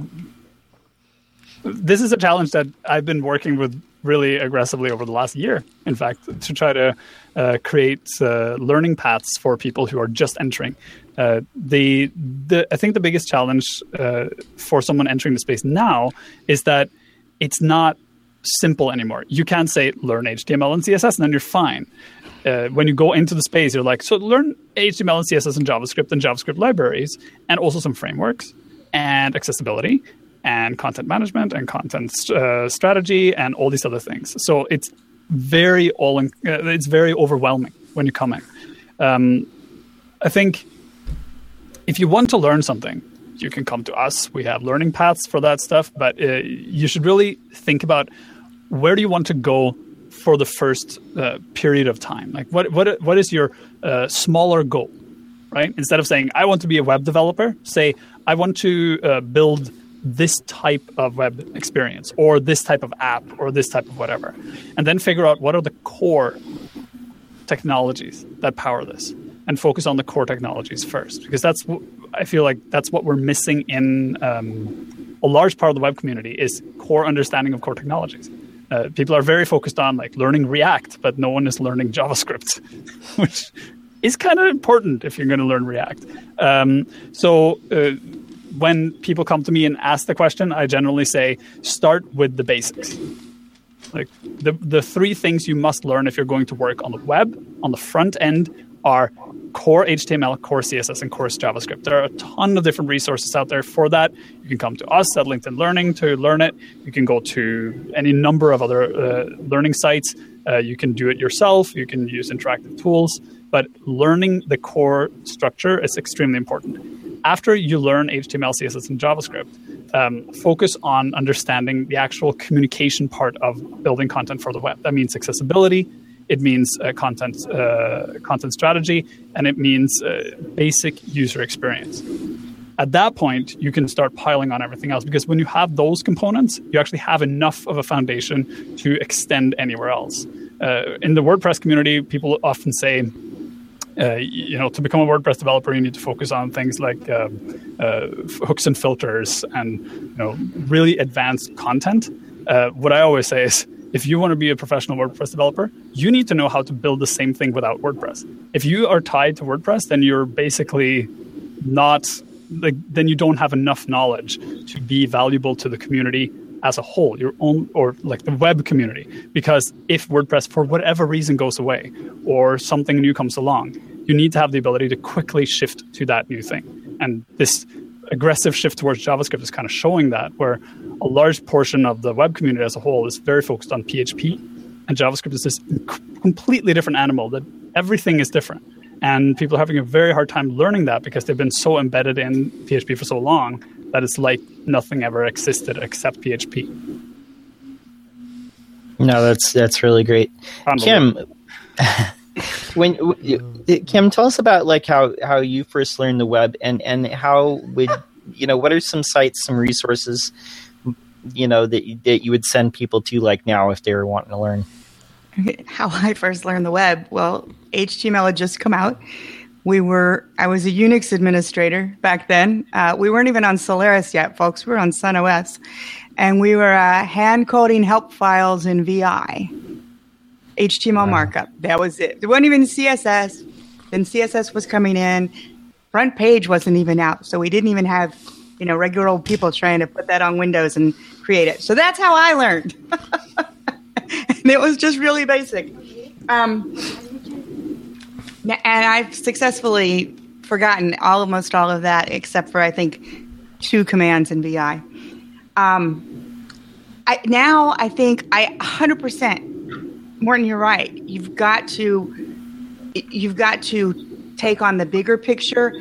S2: this is a challenge that I've been working with really aggressively over the last year, in fact, to try to uh, create uh, learning paths for people who are just entering. Uh, the, the, I think the biggest challenge uh, for someone entering the space now is that it's not simple anymore. You can't say learn HTML and CSS and then you're fine. Uh, when you go into the space, you're like, so learn HTML and CSS and JavaScript and JavaScript libraries, and also some frameworks and accessibility and content management and content uh, strategy and all these other things. So it's very all in, uh, it's very overwhelming when you come in. Um, I think if you want to learn something, you can come to us. We have learning paths for that stuff, but uh, you should really think about where do you want to go for the first uh, period of time? Like, what what what is your uh, smaller goal, right? Instead of saying I want to be a web developer, say I want to uh, build this type of web experience or this type of app or this type of whatever, and then figure out what are the core technologies that power this, and focus on the core technologies first, because that's I feel like that's what we're missing in. Um, a large part of the web community is core understanding of core technologies uh, people are very focused on like learning React, but no one is learning JavaScript, which is kind of important if you're going to learn React. Um, so uh, when people come to me and ask the question, I generally say start with the basics. Like the the three things you must learn if you're going to work on the web on the front end are core HTML, core CSS, and core JavaScript. There are a ton of different resources out there for that. You can come to us at LinkedIn Learning to learn it. You can go to any number of other uh, learning sites. Uh, you can do it yourself. You can use interactive tools. But learning the core structure is extremely important. After you learn HTML, CSS, and JavaScript, um, focus on understanding the actual communication part of building content for the web. That means accessibility, it means uh, content uh, content strategy, and it means uh, basic user experience. At that point, you can start piling on everything else because when you have those components, you actually have enough of a foundation to extend anywhere else. In the WordPress community, people often say, uh, you know, to become a WordPress developer, you need to focus on things like uh, uh, hooks and filters and you know really advanced content. What I always say is, if you want to be a professional WordPress developer, you need to know how to build the same thing without WordPress. If you are tied to WordPress, then you're basically not like then you don't have enough knowledge to be valuable to the community as a whole, your own or like the web community. Because if WordPress for whatever reason goes away or something new comes along, you need to have the ability to quickly shift to that new thing. And this aggressive shift towards JavaScript is kind of showing that, where a large portion of the web community as a whole is very focused on PHP, and JavaScript is this completely different animal that everything is different. And people are having a very hard time learning that because they've been so embedded in PHP for so long that it's like nothing ever existed except PHP.
S1: No, that's that's really great. Kim, when Kim, tell us about like how how you first learned the web and and how would you know what are some sites, some resources, you know that that you would send people to like now if they were wanting to learn.
S4: How I first learned the web. Well, HTML had just come out. We were, I was a Unix administrator back then. Uh, we weren't even on Solaris yet, folks. We were on Sun OS. And we were uh, hand coding help files in VI. HTML wow. markup. That was it. There wasn't even CSS. Then CSS was coming in. Front page wasn't even out. So we didn't even have, you know, regular old people trying to put that on Windows and create it. So that's how I learned. and it was just really basic. Um, and I've successfully forgotten almost all of that except for I think two commands in VI. Um, I, now I think I 100% Morten, you're right. You've got to you've got to take on the bigger picture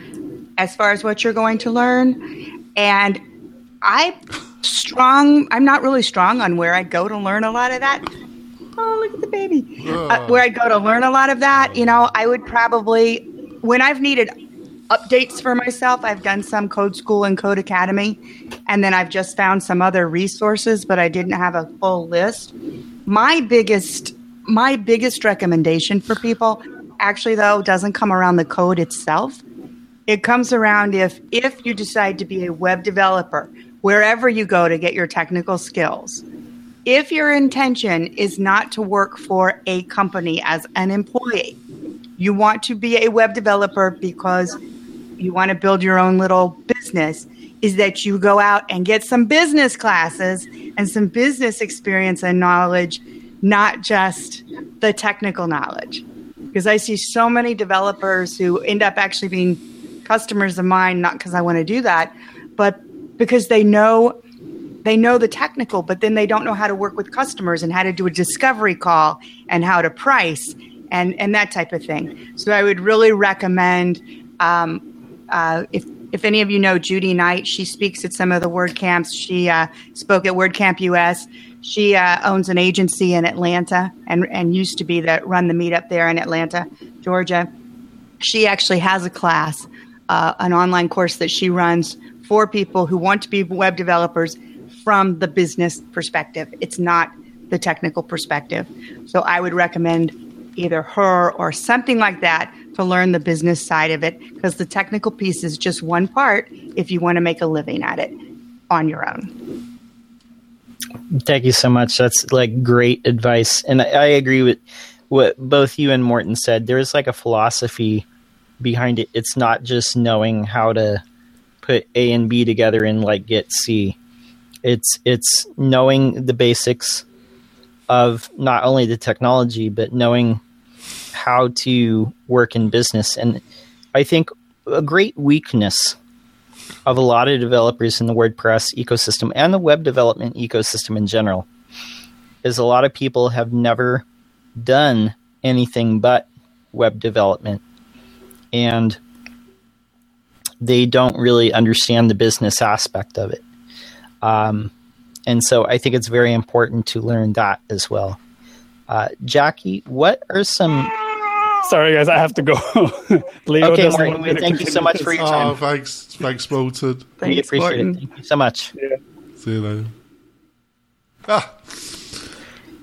S4: as far as what you're going to learn. And I strong. I'm not really strong on where I go to learn a lot of that oh, look at the baby. Uh, where I'd go to learn a lot of that, you know, I would probably, when I've needed updates for myself, I've done some Code School and Codecademy, and then I've just found some other resources, but I didn't have a full list. My biggest, my biggest recommendation for people, actually though, doesn't come around the code itself. It comes around if if you decide to be a web developer, wherever you go to get your technical skills if your intention is not to work for a company as an employee, you want to be a web developer because you want to build your own little business, is that you go out and get some business classes and some business experience and knowledge, not just the technical knowledge. Because I see so many developers who end up actually being customers of mine, not because I want to do that, but because they know they know the technical, but then they don't know how to work with customers and how to do a discovery call and how to price and, and that type of thing. So I would really recommend um, uh, if if any of you know Judy Knight, she speaks at some of the WordCamps. She uh, spoke at WordCamp US. She uh, owns an agency in Atlanta and, and used to be the run the meetup there in Atlanta, Georgia. She actually has a class, uh, an online course that she runs for people who want to be web developers from the business perspective. It's not the technical perspective. So I would recommend either her or something like that to learn the business side of it because the technical piece is just one part if you want to make a living at it on your own.
S1: Thank you so much. That's like great advice. And I, agree with what both you and Morten said. There's like a philosophy behind it. It's not just knowing how to put A and B together and like get C. It's it's knowing the basics of not only the technology but knowing how to work in business. And I think a great weakness of a lot of developers in the WordPress ecosystem and the web development ecosystem in general is a lot of people have never done anything but web development. And they don't really understand the business aspect of it. Um, and so I think it's very important to learn that as well. Uh, Jackie, what are some.
S2: Sorry, guys, I have to go.
S1: Leo okay, Morten, thank you so much for your time.
S5: Oh, thanks, thanks, Morten.
S1: We appreciate Morten. it. Thank you so much.
S2: Yeah.
S5: See you later. Ah.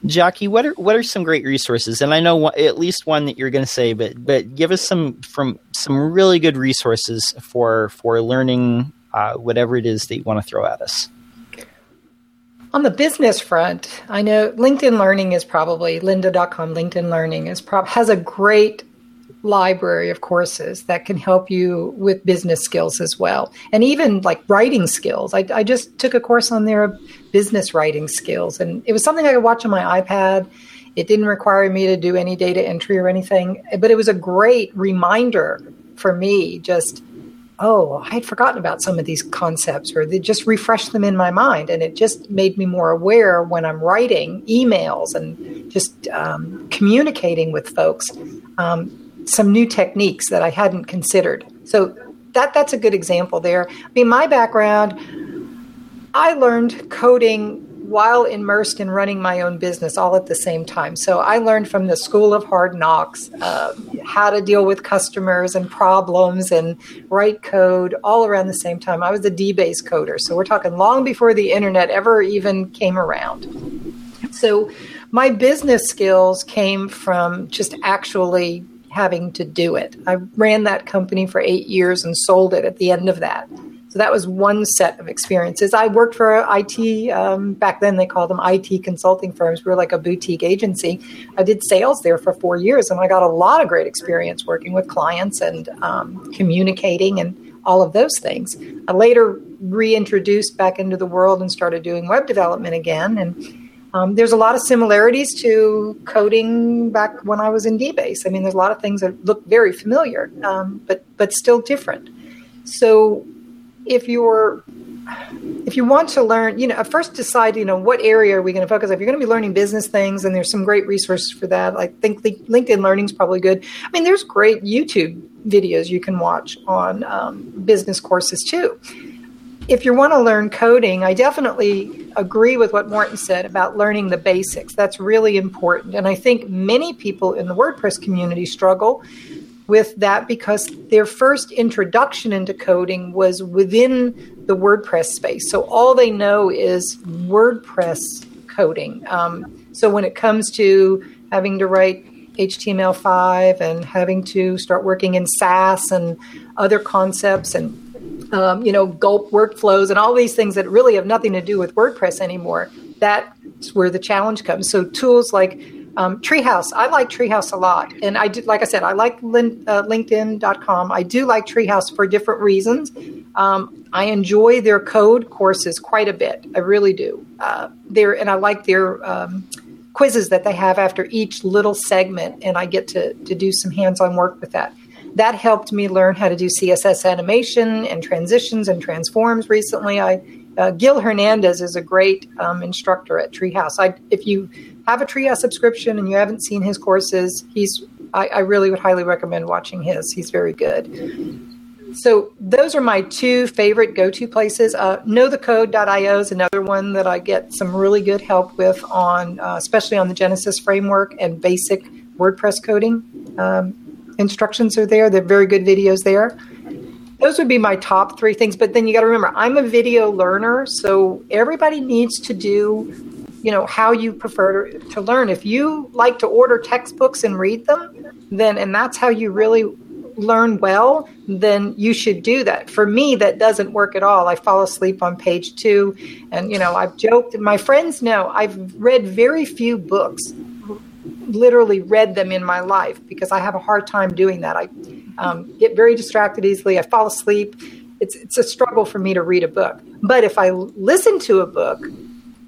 S1: Jackie, what are what are some great resources? And I know one, at least one that you're going to say, but but give us some from some really good resources for for learning uh, whatever it is that you want to throw at us.
S3: On the business front, I know LinkedIn Learning is probably lynda.com. LinkedIn Learning is prob- has a great library of courses that can help you with business skills as well, and even like writing skills. I, I just took a course on their business writing skills, and it was something I could watch on my iPad. It didn't require me to do any data entry or anything, but it was a great reminder for me just oh, I had forgotten about some of these concepts, or they just refreshed them in my mind. And it just made me more aware when I'm writing emails and just um, communicating with folks um, some new techniques that I hadn't considered. So that that's a good example there. I mean, my background, I learned coding while immersed in running my own business all at the same time. So I learned from the School of Hard Knocks uh, how to deal with customers and problems and write code all around the same time. I was a DBase coder. So we're talking long before the internet ever even came around. So my business skills came from just actually having to do it. I ran that company for eight years and sold it at the end of that. So that was one set of experiences. I worked for IT, um, back then they called them IT consulting firms. We were like a boutique agency. I did sales there for four years and I got a lot of great experience working with clients and um, communicating and all of those things. I later reintroduced back into the world and started doing web development again. And um, there's a lot of similarities to coding back when I was in DBase. I mean, there's a lot of things that look very familiar, um, but but still different. So if you're if you want to learn, you know, first decide, you know, what area are we going to focus on? If you're going to be learning business things, and there's some great resources for that. I think LinkedIn Learning is probably good. I mean, there's great YouTube videos you can watch on um, business courses too. If you want to learn coding, I definitely agree with what Morten said about learning the basics. That's really important. And I think many people in the WordPress community struggle with that because their first introduction into coding was within the WordPress space. So all they know is WordPress coding. Um, so when it comes to having to write HTML5 and having to start working in Sass and other concepts and um, you know gulp workflows and all these things that really have nothing to do with WordPress anymore, that's where the challenge comes. So tools like um, Treehouse, I like Treehouse a lot, and I do, like I said, I like lin, uh, LinkedIn.com. I do like Treehouse for different reasons. Um, I enjoy their code courses quite a bit. I really do. Uh, and I like their um, quizzes that they have after each little segment, and I get to to do some hands-on work with that. That helped me learn how to do CSS animation and transitions and transforms. Recently, I uh, Guil Hernandez is a great um, instructor at Treehouse. I, if you have a Treehouse subscription and you haven't seen his courses, he's I, I really would highly recommend watching his. He's very good. So those are my two favorite go-to places. Uh, KnowTheCode.io is another one that I get some really good help with on, uh, especially on the Genesis framework and basic WordPress coding. Um, instructions are there. They're very good videos there. Those would be my top three things. But then you got to remember, I'm a video learner, so everybody needs to do you know how you prefer to, learn. If you like to order textbooks and read them then and that's how you really learn well then you should do that. For me that doesn't work at all. I fall asleep on page two and you know i've joked my friends know i've read very few books literally read them in my life because i have a hard time doing that. I um, get very distracted easily. I fall asleep. It's, it's a struggle for me to read a book. But if i listen to a book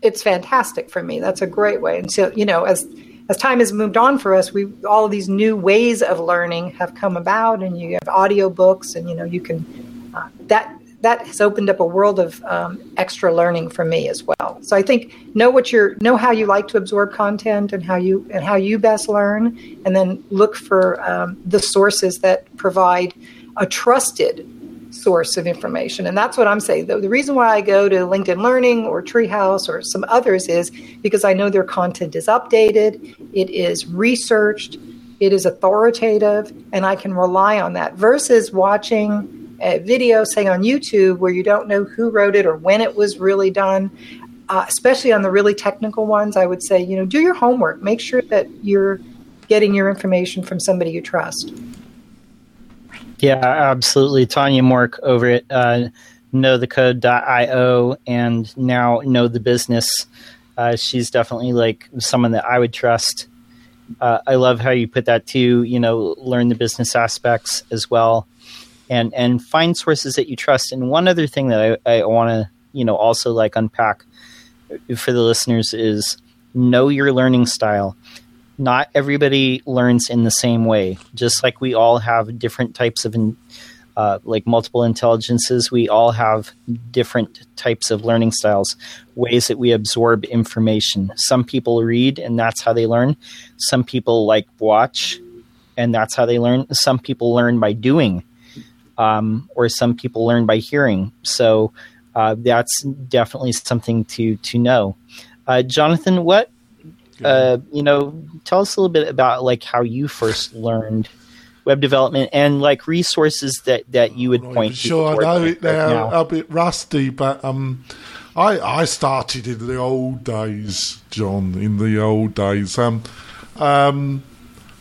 S3: it's fantastic for me. That's a great way. And so, you know, as as time has moved on for us, we all these new ways of learning have come about, and you have audio books, and you know, you can uh, that that has opened up a world of um, extra learning for me as well. So I think know what you're know how you like to absorb content and how you and how you best learn, and then look for um, the sources that provide a trusted source of information. And that's what I'm saying. The, the reason why I go to LinkedIn Learning or Treehouse or some others is because I know their content is updated, it is researched, it is authoritative, and I can rely on that versus watching a video, say on YouTube, where you don't know who wrote it or when it was really done. Uh, especially on the really technical ones, I would say, you know, do your homework. Make sure that you're getting your information from somebody you trust.
S1: Yeah, absolutely. Tonya Mork over at uh, knowthecode.io and now Know the Business. Uh, she's definitely like someone that I would trust. Uh, I love how you put that too. You know, learn the business aspects as well, and and find sources that you trust. And one other thing that I, I want to you know also like unpack for the listeners is know your learning style not everybody learns in the same way. Just like we all have different types of, in, uh, like multiple intelligences, we all have different types of learning styles, ways that we absorb information. Some people read, and that's how they learn. Some people like watch, and that's how they learn. Some people learn by doing, um, or some people learn by hearing. So uh, that's definitely something to to know. Uh, Jonathan, what uh, you know, tell us a little bit about like how you first learned web development and like resources that that you would point to.
S5: Sure, I know it now, now, a bit rusty, but um, I I started in the old days, John. In the old days, um, um,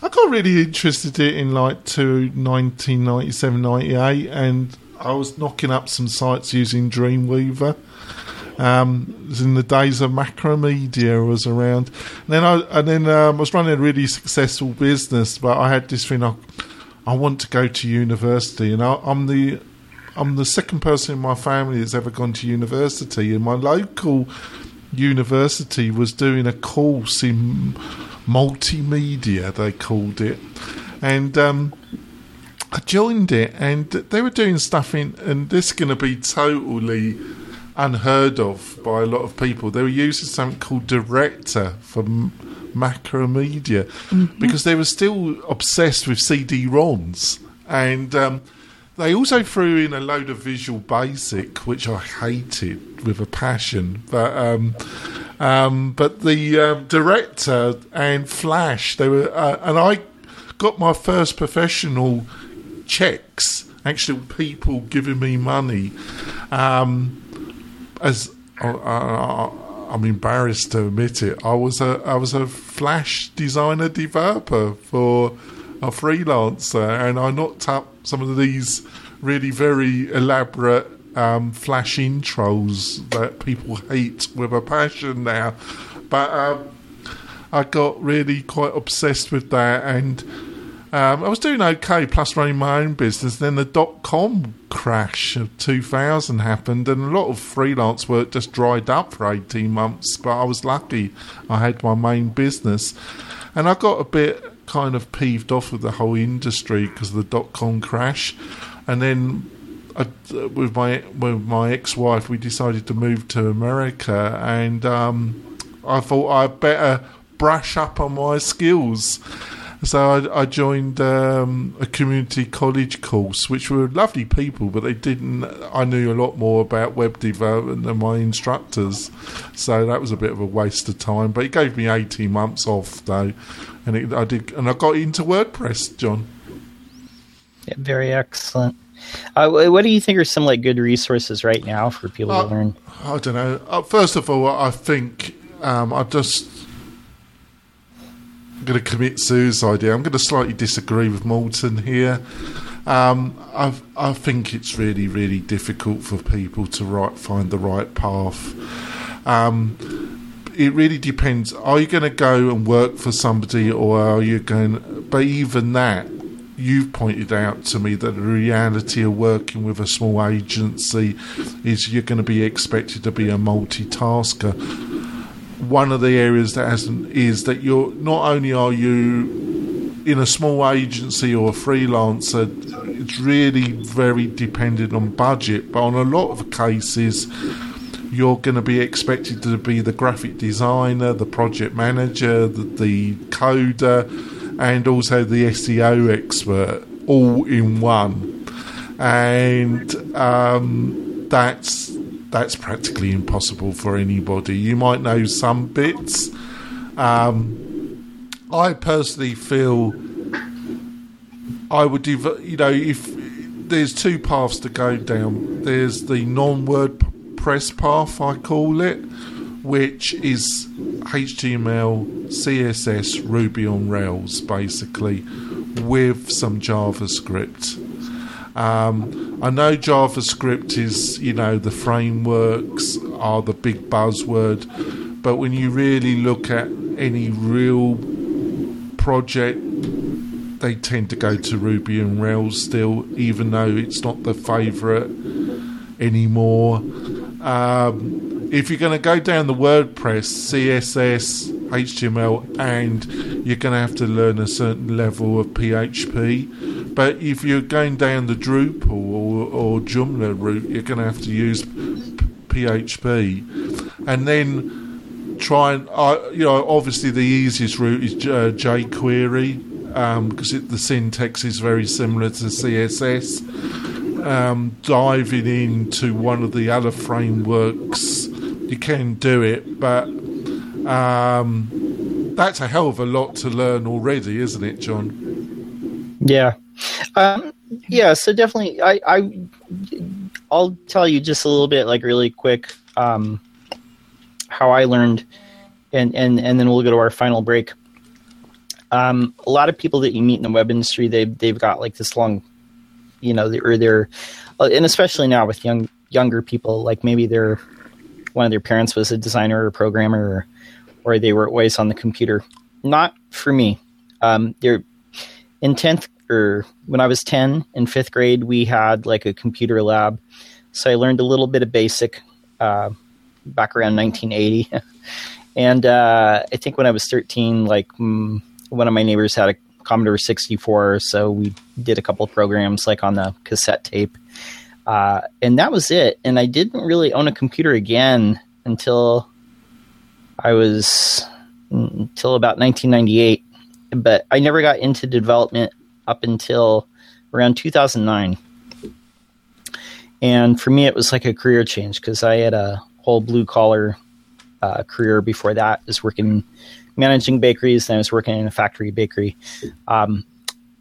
S5: I got really interested in, in like to 1997, 98, and I was knocking up some sites using Dreamweaver. Um, it was in the days of Macromedia was around. And then I and then um, I was running a really successful business, but I had this thing. I, I want to go to university, and I, I'm the I'm the second person in my family that's ever gone to university, and my local university was doing a course in multimedia. They called it, and. Um, I joined it, and they were doing stuff in, and this is going to be totally unheard of by a lot of people. They were using something called Director for Macromedia mm-hmm. because they were still obsessed with CD-ROMs, and um, they also threw in a load of Visual Basic, which I hated with a passion. But um, um, but the um, Director and Flash, they were, uh, and I got my first professional checks. Actual people giving me money. Um, as I, am embarrassed to admit it, I was a I was a Flash designer developer for a freelancer, and I knocked up some of these really very elaborate um, Flash intros that people hate with a passion now. But um, I got really quite obsessed with that and um, I was doing okay, plus running my own business. Then the dot com crash of 2000 happened, and a lot of freelance work just dried up for 18 months. But I was lucky, I had my main business. And I got a bit kind of peeved off with the whole industry because of the dot com crash. And then I, with my with my ex wife, we decided to move to America, and um, I thought I'd better brush up on my skills. So I, I joined um, a community college course, which were lovely people, but they didn't. I knew a lot more about web development than my instructors, so that was a bit of a waste of time. But it gave me eighteen months off though, and it, I did, and I got into WordPress, John.
S1: Yeah, very excellent. Uh, what do you think are some like good resources right now for people uh, to learn?
S5: I don't know. Uh, first of all, I think um, I just going to commit suicide here. I'm going to slightly disagree with Morten here. Um, I, I think it's really, really difficult for people to right, find the right path. Um, it really depends. Are you going to go and work for somebody, or are you going? But even that, you've pointed out to me that the reality of working with a small agency is you're going to be expected to be a multitasker one of the areas that hasn't is that you're not only are you in a small agency or a freelancer, it's really very dependent on budget. But on a lot of cases, you're going to be expected to be the graphic designer, the project manager, the, the coder, and also the SEO expert all in one. And um, that's that's practically impossible for anybody. You might know some bits. Um, I personally feel I would, dev- you know, if there's two paths to go down. There's the non-WordPress path, I call it, which is HTML, CSS, Ruby on Rails, basically, with some JavaScript. Um, I know JavaScript is, you know, the frameworks are the big buzzword, but when you really look at any real project, they tend to go to Ruby and Rails still, even though it's not the favourite anymore. Um, if you're going to go down the WordPress, CSS, HTML and you're going to have to learn a certain level of PHP. But if you're going down the Drupal or, or Joomla route, you're going to have to use PHP. And then try and, uh, you know, obviously the easiest route is uh, jQuery because um, the syntax is very similar to CSS. Um, diving into one of the other frameworks, you can do it, but um, that's a hell of a lot to learn already, isn't it, John?
S1: Yeah. Um, yeah, so definitely, I, I, I'll tell you just a little bit, like really quick, um, how I learned, and and and then we'll go to our final break. Um, a lot of people that you meet in the web industry, they they've got like this long, you know, or they're, uh, and especially now with young younger people, like maybe they're one of their parents was a designer or programmer, or, or they were always on the computer. Not for me. Um, they're in tenth or when I was ten in fifth grade, we had like a computer lab, so I learned a little bit of basic uh, back around 1980. and uh, I think when I was 13, like mm, one of my neighbors had a Commodore 64, so we did a couple programs like on the cassette tape. Uh, and that was it. And I didn't really own a computer again until I was until about 1998. But I never got into development up until around 2009. And for me, it was like a career change because I had a whole blue collar uh, career before that. I was working managing bakeries, and I was working in a factory bakery. Um,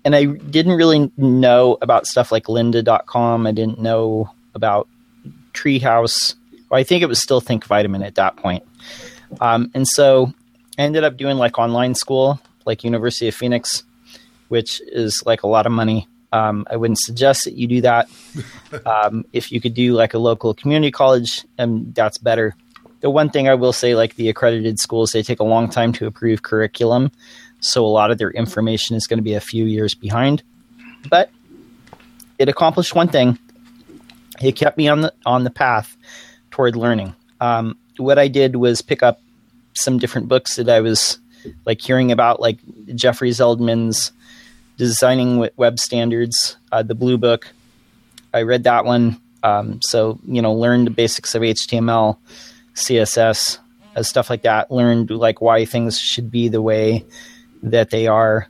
S1: and I didn't really know about stuff like lynda.com. I didn't know about Treehouse. I think it was still Think Vitamin at that point. Um, and so I ended up doing like online school, like University of Phoenix, which is like a lot of money. Um, I wouldn't suggest that you do that. Um, if you could do like a local community college, um, that's better. The one thing I will say, like the accredited schools, they take a long time to approve curriculum. So a lot of their information is going to be a few years behind. But it accomplished one thing. It kept me on the on the path toward learning. Um, what I did was pick up some different books that I was like hearing about, like Jeffrey Zeldman's Designing Web Standards, uh, the Blue Book. I read that one. Um, so you know, learned the basics of HTML, CSS, uh, stuff like that. Learned like why things should be the way that they are,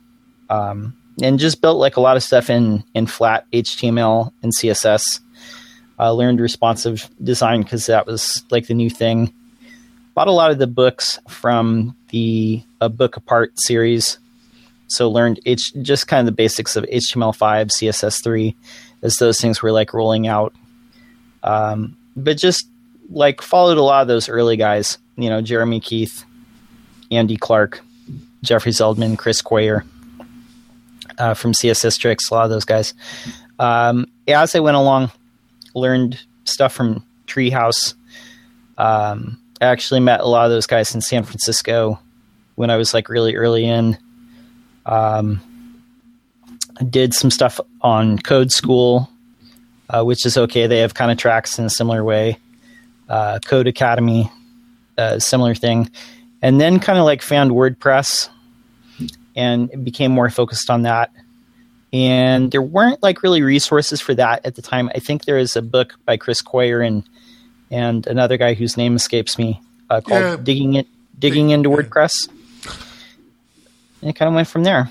S1: um, and just built like a lot of stuff in in flat HTML and CSS. Uh, learned responsive design because that was like the new thing. Bought a lot of the books from the a Book Apart series, so learned H- just kind of the basics of HTML5, CSS3, as those things were like rolling out. Um, but just like followed a lot of those early guys, you know, Jeremy Keith, Andy Clarke, Jeffrey Zeldman, Chris Coyier uh, from CSS Tricks, a lot of those guys. Um, as I went along, learned stuff from Treehouse. Um, I actually met a lot of those guys in San Francisco when I was like really early in. Um, did some stuff on Code School, uh, which is okay. They have kind of tracks in a similar way. Uh, Codecademy, uh, similar thing. And then kind of like found WordPress and became more focused on that. And there weren't like really resources for that at the time. I think there is a book by Chris Coyier and and another guy whose name escapes me uh, called yeah. "Digging It Digging into WordPress." And it kind of went from there.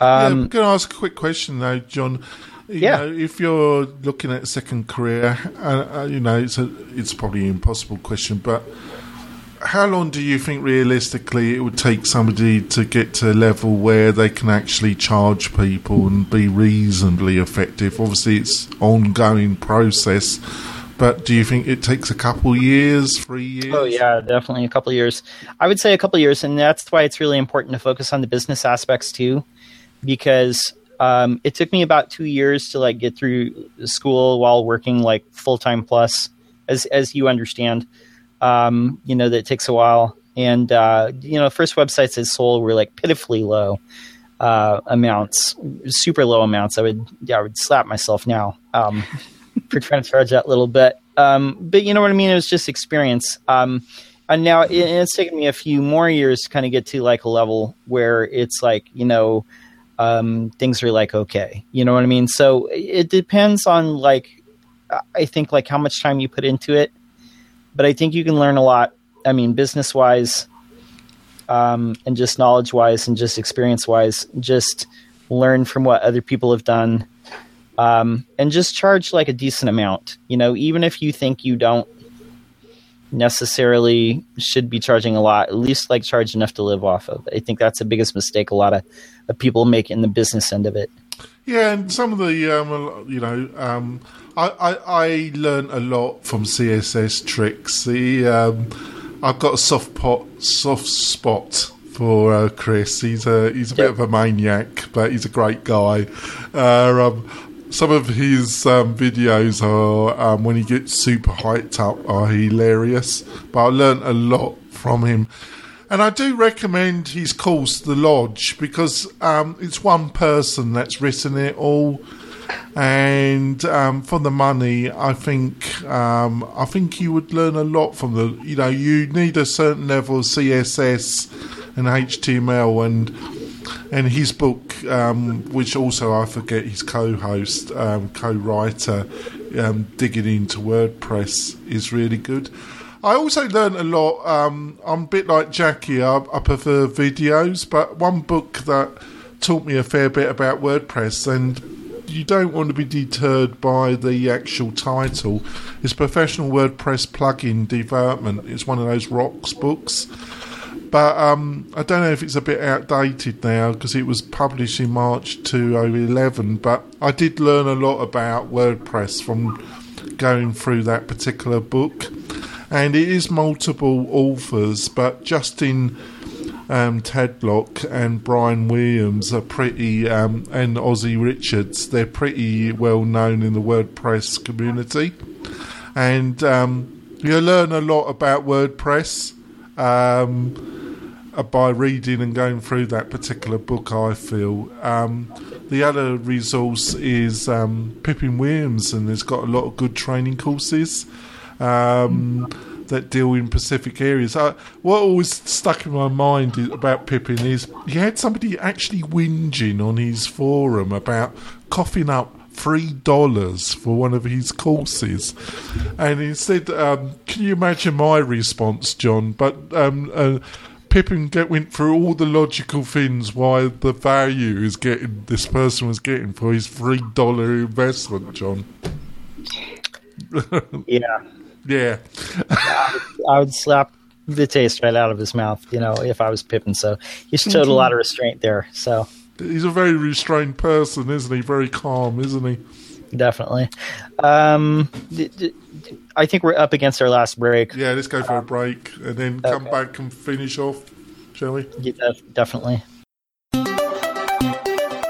S1: Um,
S5: yeah, I'm going to ask a quick question though, John. You yeah. Know, if you're looking at a second career, uh, uh, you know, it's a, it's probably an impossible question, but how long do you think realistically it would take somebody to get to a level where they can actually charge people and be reasonably effective? Obviously, it's ongoing process, but do you think it takes a couple years, three years?
S1: Oh yeah, definitely a couple years. I would say a couple years, and that's why it's really important to focus on the business aspects too, because um, it took me about two years to like get through school while working like full time plus, as as you understand. Um, you know, that takes a while. And, uh, you know, first websites I sold were like pitifully low uh, amounts, super low amounts. I would, yeah, I would slap myself now um, for charge that little bit. Um, but you know what I mean? It was just experience. Um, and now it, it's taken me a few more years to kind of get to like a level where it's like you know um, things are like okay you know what i mean so it depends on like i think like how much time you put into it but i think you can learn a lot i mean business wise um, and just knowledge wise and just experience wise just learn from what other people have done um, and just charge like a decent amount you know even if you think you don't necessarily should be charging a lot, at least like charge enough to live off of. I think that's the biggest mistake a lot of, of people make in the business end of it.
S5: Yeah, and some of the, um, you know, um, I, I, I learned a lot from CSS tricks. The, um, I've got a soft pot, soft spot for uh, Chris. He's a he's a bit of a maniac, but he's a great guy. Uh, um, some of his um, videos are um, when he gets super hyped up are hilarious. But I learned a lot from him, and I do recommend his course, The Lodge, because um, it's one person that's written it all. And um, for the money, I think um, I think you would learn a lot from the. You know, you need a certain level of CSS and HTML, and and his book, um, which also I forget his co-host, um, co-writer, um, digging into WordPress is really good. I also learned a lot. Um, I'm a bit like Jackie. I, I prefer videos, but one book that taught me a fair bit about WordPress and you don't want to be deterred by the actual title. It's Professional WordPress Plugin Development. It's one of those Wrox books. But um, I don't know if it's a bit outdated now because it was published in March 2011. But I did learn a lot about WordPress from going through that particular book. And it is multiple authors, but Justin um, Tadlock and Brian Williams are pretty, um, and Ozzy Richards, they're pretty well known in the WordPress community. And um, you learn a lot about WordPress um, uh, by reading and going through that particular book, I feel. Um, the other resource is um, Pippin Williams, and there's got a lot of good training courses. Um, that deal in Pacific areas. Uh, what always stuck in my mind about Pippin is he had somebody actually whinging on his forum about coughing up three dollars for one of his courses, and he said, um, "Can you imagine my response, John?" But um, uh, Pippin get, went through all the logical things why the value is getting this person was getting for his three dollar investment, John.
S1: Yeah.
S5: Yeah.
S1: I would slap the taste right out of his mouth, you know, if I was Pippin. So he showed a lot of restraint there. So
S5: He's a very restrained person, isn't he? Very calm, isn't he?
S1: definitely. Um, d- d- d- I think we're up against our last break.
S5: Yeah, let's go for a break and then come back and finish off, shall we?
S1: Yeah, def- definitely.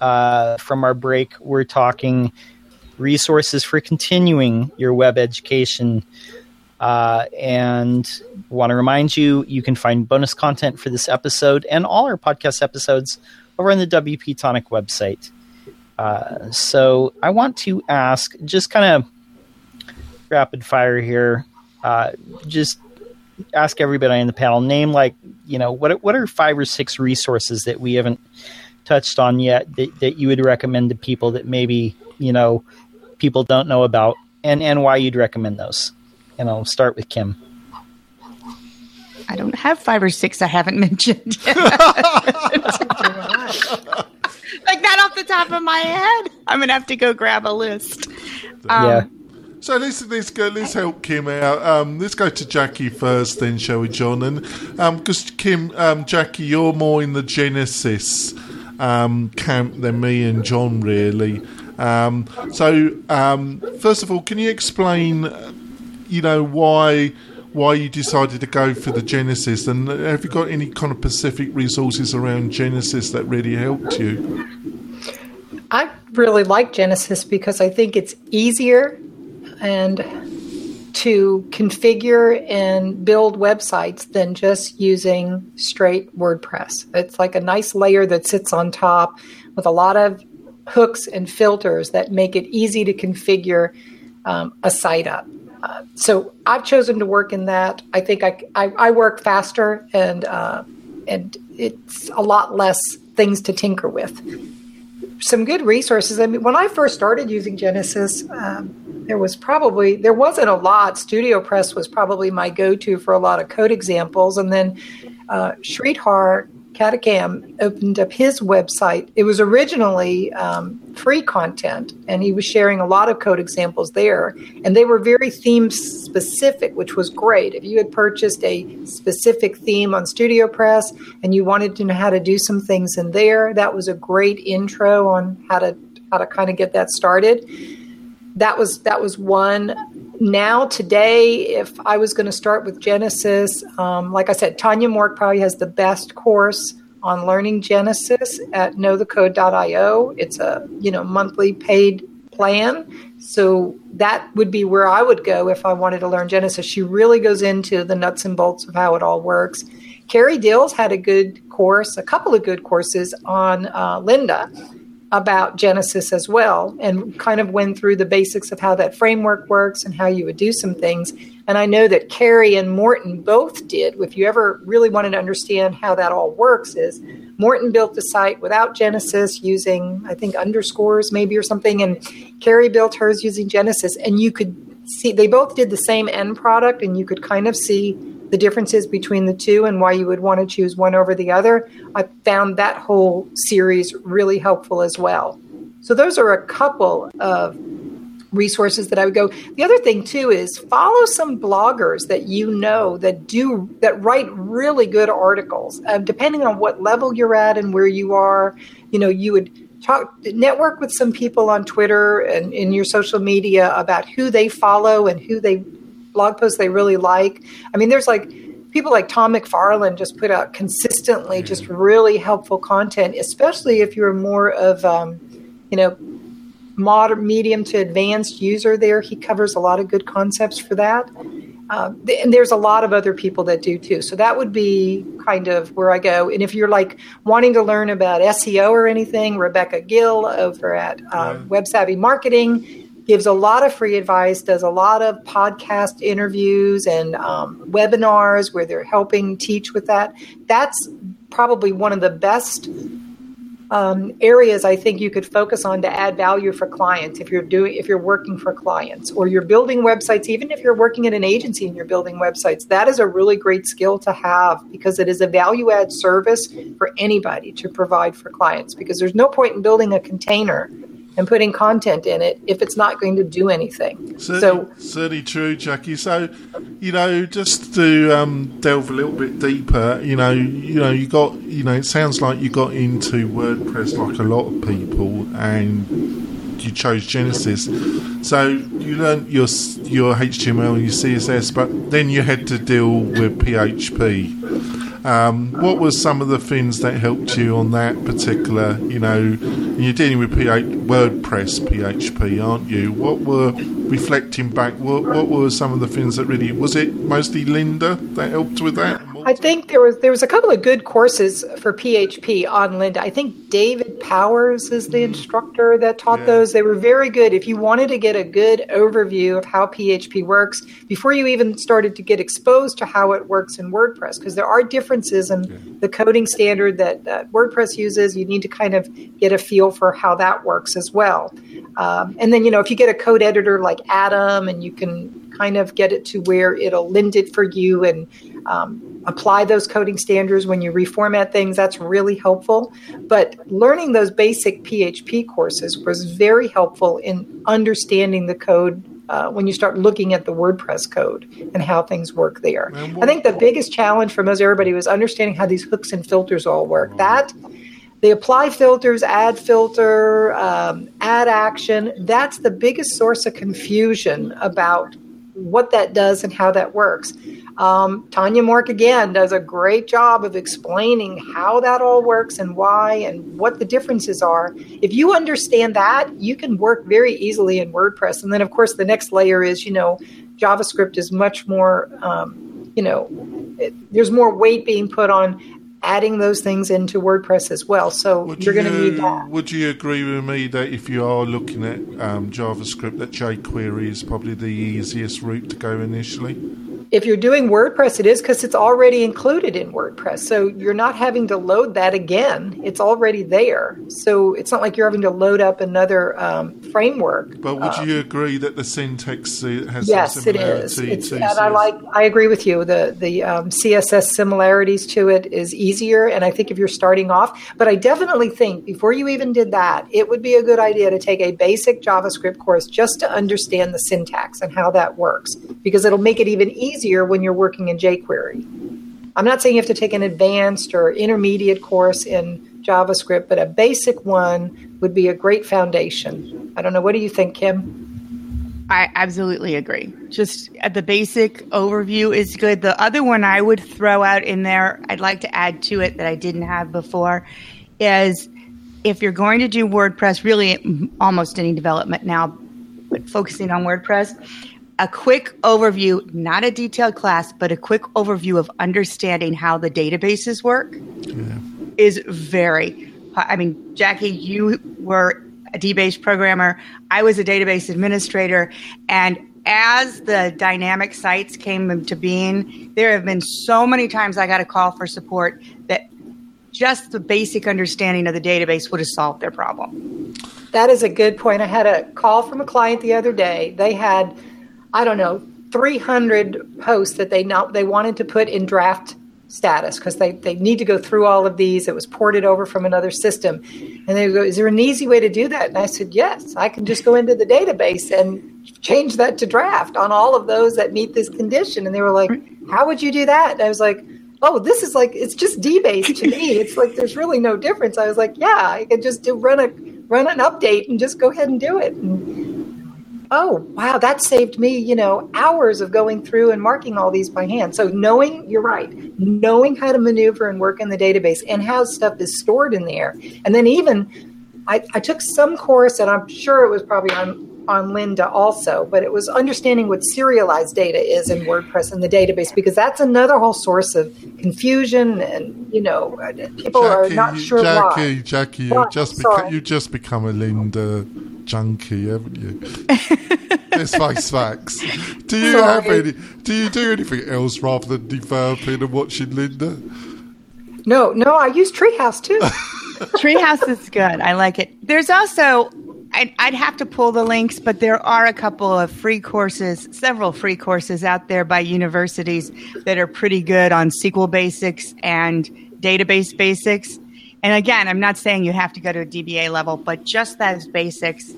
S1: uh, from our break. We're talking resources for continuing your web education. Uh, and want to remind you, you can find bonus content for this episode and all our podcast episodes over on the WP Tonic website. Uh, so I want to ask, just kind of rapid fire here, uh, just ask everybody on the panel, name like, you know, what, what are five or six resources that we haven't touched on yet that, that you would recommend to people that maybe, you know, people don't know about and, and why you'd recommend those? And I'll start with Kim.
S4: I don't have five or six I haven't mentioned yet. like that off the top of my head. I'm gonna have to go grab a list. Um,
S1: yeah.
S5: So let's let's go. Let's help Kim out. Um, let's go to Jackie first, then shall we, John? And because Kim, um, Jackie, you're more in the Genesis um, camp than me and John, really. Um, so um, first of all, can you explain, you know, why why you decided to go for the Genesis, and have you got any kind of specific resources around Genesis that really helped you?
S3: I really like Genesis because I think it's easier and to configure and build websites than just using straight WordPress. It's like a nice layer that sits on top with a lot of hooks and filters that make it easy to configure um, a site up. Uh, so I've chosen to work in that. I think I, I, I work faster and uh, and it's a lot less things to tinker with. Some good resources. I mean, when I first started using Genesis, um, there was probably there wasn't a lot. StudioPress was probably my go-to for a lot of code examples, and then uh, Sridhar Katakam opened up his website. It was originally um, free content, and he was sharing a lot of code examples there. And they were very theme specific, which was great. If you had purchased a specific theme on StudioPress and you wanted to know how to do some things in there, that was a great intro on how to how to kind of get that started. That was that was one now today, if I was going to start with Genesis, um, like I said, Tonya Mork probably has the best course on learning Genesis at knowthecode.io. It's a you know monthly paid plan, so that would be where I would go if I wanted to learn Genesis. She really goes into the nuts and bolts of how it all works. Carrie Dills had a good course, a couple of good courses on uh, Lynda about Genesis as well and kind of went through the basics of how that framework works and how you would do some things. And I know that Carrie and Morten both did. If you ever really wanted to understand how that all works, is Morten built the site without Genesis using, I think, underscores maybe or something, and Carrie built hers using Genesis. And you could see they both did the same end product, and you could kind of see the differences between the two and why you would want to choose one over the other. I found that whole series really helpful as well. So those are a couple of resources that I would go. The other thing too is follow some bloggers that you know that do that write really good articles. Uh, depending on what level you're at and where you are, you know, you would talk network with some people on Twitter and in your social media about who they follow and who they blog posts they really like. I mean, there's like people like Tom McFarlin just put out consistently mm-hmm. just really helpful content, especially if you're more of, um, you know, modern, medium to advanced user there. He covers a lot of good concepts for that. Uh, and there's a lot of other people that do too. So that would be kind of where I go. And if you're like wanting to learn about SEO or anything, Rebecca Gill over at uh, Web Savvy Marketing gives a lot of free advice, does a lot of podcast interviews and um, webinars where they're helping teach with that. That's probably one of the best um, areas I think you could focus on to add value for clients if you're doing if you're working for clients or you're building websites. Even if you're working at an agency and you're building websites, that is a really great skill to have because it is a value add service for anybody to provide for clients. Because there's no point in building a container and putting content in it if it's not going to do anything.
S5: Certainly, so certainly true, Jackie. So, you know, just to um, delve a little bit deeper, you know, you know, you got, you know, it sounds like you got into WordPress like a lot of people, and you chose Genesis. So you learned your your HTML and your CSS, but then you had to deal with PHP. Um, what were some of the things that helped you on that particular? You know, you're dealing with WordPress PHP, aren't you? What were reflecting back? What, what were some of the things that really was it mostly Lynda that helped with that?
S3: I think there was there was a couple of good courses for PHP on Lynda. I think David Powers is the mm. instructor that taught yeah. those. They were very good. If you wanted to get a good overview of how PHP works before you even started to get exposed to how it works in WordPress, because there are differences in yeah. the coding standard that, that, WordPress uses. You need to kind of get a feel for how that works as well. Um, and then you know if you get a code editor like Atom, and you can kind of get it to where it'll lend it for you and um, apply those coding standards when you reformat things. That's really helpful. But learning those basic PHP courses was very helpful in understanding the code uh, when you start looking at the WordPress code and how things work there. I think the biggest challenge for most everybody was understanding how these hooks and filters all work. That the apply filters, add filter, um, add action, that's the biggest source of confusion about what that does and how that works. Um, Tonya Mork again does a great job of explaining how that all works and why and what the differences are. If you understand that, you can work very easily in WordPress. And then, of course, the next layer is, you know, JavaScript is much more, um, you know, it, there's more weight being put on adding those things into WordPress as well. So
S5: Would
S3: you're going to need that.
S5: Would you agree with me that if you are looking at um, JavaScript, that jQuery is probably the easiest route to go initially?
S3: If you're doing WordPress, it is because it's already included in WordPress. So you're not having to load that again. It's already there. So it's not like you're having to load up another um, framework.
S5: But would you agree that the syntax has
S3: Yes,
S5: some
S3: it
S5: similarity
S3: is. It's, and I like. I agree with you. The the um, CSS similarities to it is easier, and I think if you're starting off, but I definitely think before you even did that, it would be a good idea to take a basic JavaScript course just to understand the syntax and how that works, because it'll make it even easier when you're working in jQuery. I'm not saying you have to take an advanced or intermediate course in JavaScript, but a basic one would be a great foundation. I don't know. What do you think, Kim?
S4: I absolutely agree. Just uh, the basic overview is good. The other one I would throw out in there, I'd like to add to it that I didn't have before, is if you're going to do WordPress, really almost any development now, but focusing on WordPress, a quick overview, not a detailed class, but a quick overview of understanding how the databases work is very. I mean, Jackie, you were a DBase programmer. I was a database administrator, and as the dynamic sites came into being, there have been so many times I got a call for support that just the basic understanding of the database would have solved their problem.
S3: That is a good point. I had a call from a client the other day. They had, I don't know, 300 posts that they not, they wanted to put in draft status because they, they need to go through all of these. It was ported over from another system. And they go, Is there an easy way to do that? And I said, Yes, I can just go into the database and change that to draft on all of those that meet this condition. And they were like, How would you do that? And I was like, oh, this is like it's just DBase to me. It's like there's really no difference. I was like, yeah, I could just do run a run an update and just go ahead and do it. And, oh, wow, that saved me, you know, hours of going through and marking all these by hand. So knowing, you're right, knowing how to maneuver and work in the database and how stuff is stored in there, and then even I, I took some course, and I'm sure it was probably on on Lynda also, but it was understanding what serialized data is in WordPress in the database because that's another whole source of confusion, and you know, people are not sure
S5: Jackie,
S3: why.
S5: Jackie, you just beca- you just become a Lynda junkie, haven't you? Let's face facts. Do you
S3: Sorry.
S5: have any? Do you do anything else rather than developing and watching Lynda?
S3: No, no, I use Treehouse too.
S4: Treehouse is good. I like it. There's also, I'd, I'd have to pull the links, but there are a couple of free courses, several free courses out there by universities that are pretty good on SQL basics and database basics. And again, I'm not saying you have to go to a DBA level, but just those basics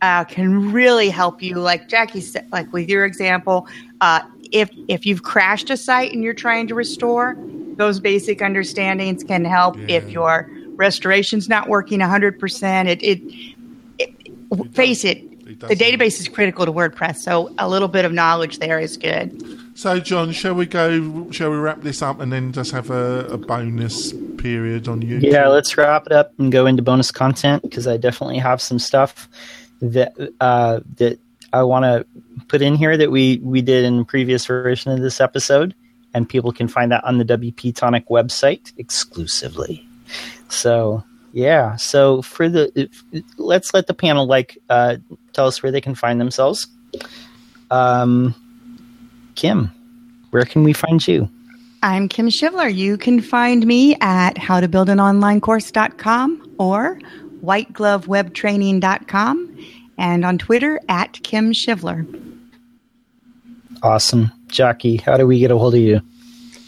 S4: uh, can really help you. Like Jackie said, like with your example, uh, if if you've crashed a site and you're trying to restore, those basic understandings can help. If your restoration's not working 100%, it, it, it face it,
S5: It
S4: the database is critical to WordPress, so a little bit of knowledge there is good.
S5: So, John, shall we go? Shall we wrap this up and then just have a, a bonus period on you?
S1: Yeah, let's wrap it up and go into bonus content because I definitely have some stuff that uh, that I want to put in here that we we did in previous version of this episode, and people can find that on the WP Tonic website exclusively. So yeah, so for the if, let's let the panel like uh, tell us where they can find themselves. Um, Kim, where can we find you?
S4: I'm Kim Shivler. You can find me at howtobuildanonlinecourse.com or whiteglovewebtraining.com and on Twitter at Kim Shivler.
S1: Awesome, Jackie. How do we get a hold of you?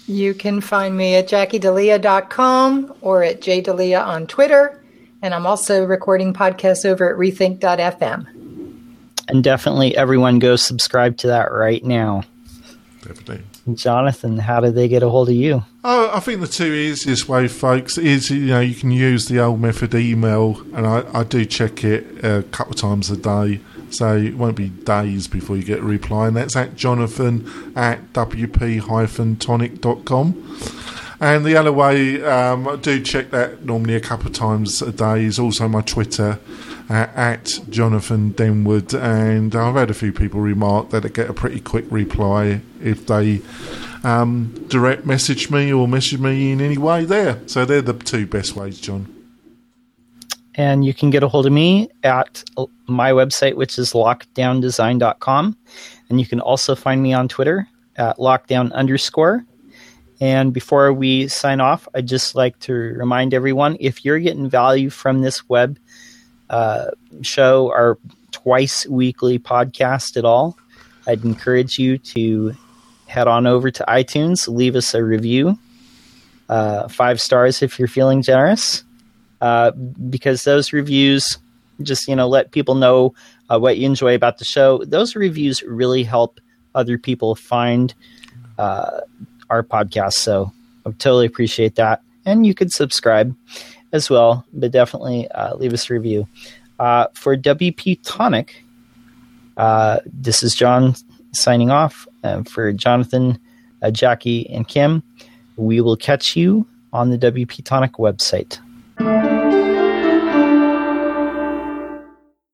S3: You can find me at jackiedelia.com or at jdelia on Twitter. And I'm also recording podcasts over at rethink.fm.
S1: And definitely everyone go subscribe to that right now. Jonathan, how did they get a hold of you?
S5: Oh, I think the two easiest way, folks, is you know you can use the old method email, and I, I do check it a couple of times a day, so it won't be days before you get a reply, and that's at jonathan at wp-tonic.com. And the other way, um, I do check that normally a couple of times a day, is also my Twitter uh, at Jonathan Denwood. And I've had a few people remark that I get a pretty quick reply if they um, direct message me or message me in any way there. So they're the two best ways, John.
S1: And you can get a hold of me at my website, which is lockedowndesign.com. And you can also find me on Twitter at lockdown underscore. And before we sign off, I'd just like to remind everyone if you're getting value from this web uh, show, our twice weekly podcast at all, I'd encourage you to head on over to iTunes, leave us a review, uh, five stars if you're feeling generous, uh, because those reviews just you know let people know uh, what you enjoy about the show. Those reviews really help other people find uh, our podcast. So I totally appreciate that. And you could subscribe as well, but definitely uh, leave us a review. Uh, for WP Tonic, uh, this is John signing off. And for Jonathan, uh, Jackie, and Kim, we will catch you on the WP Tonic website.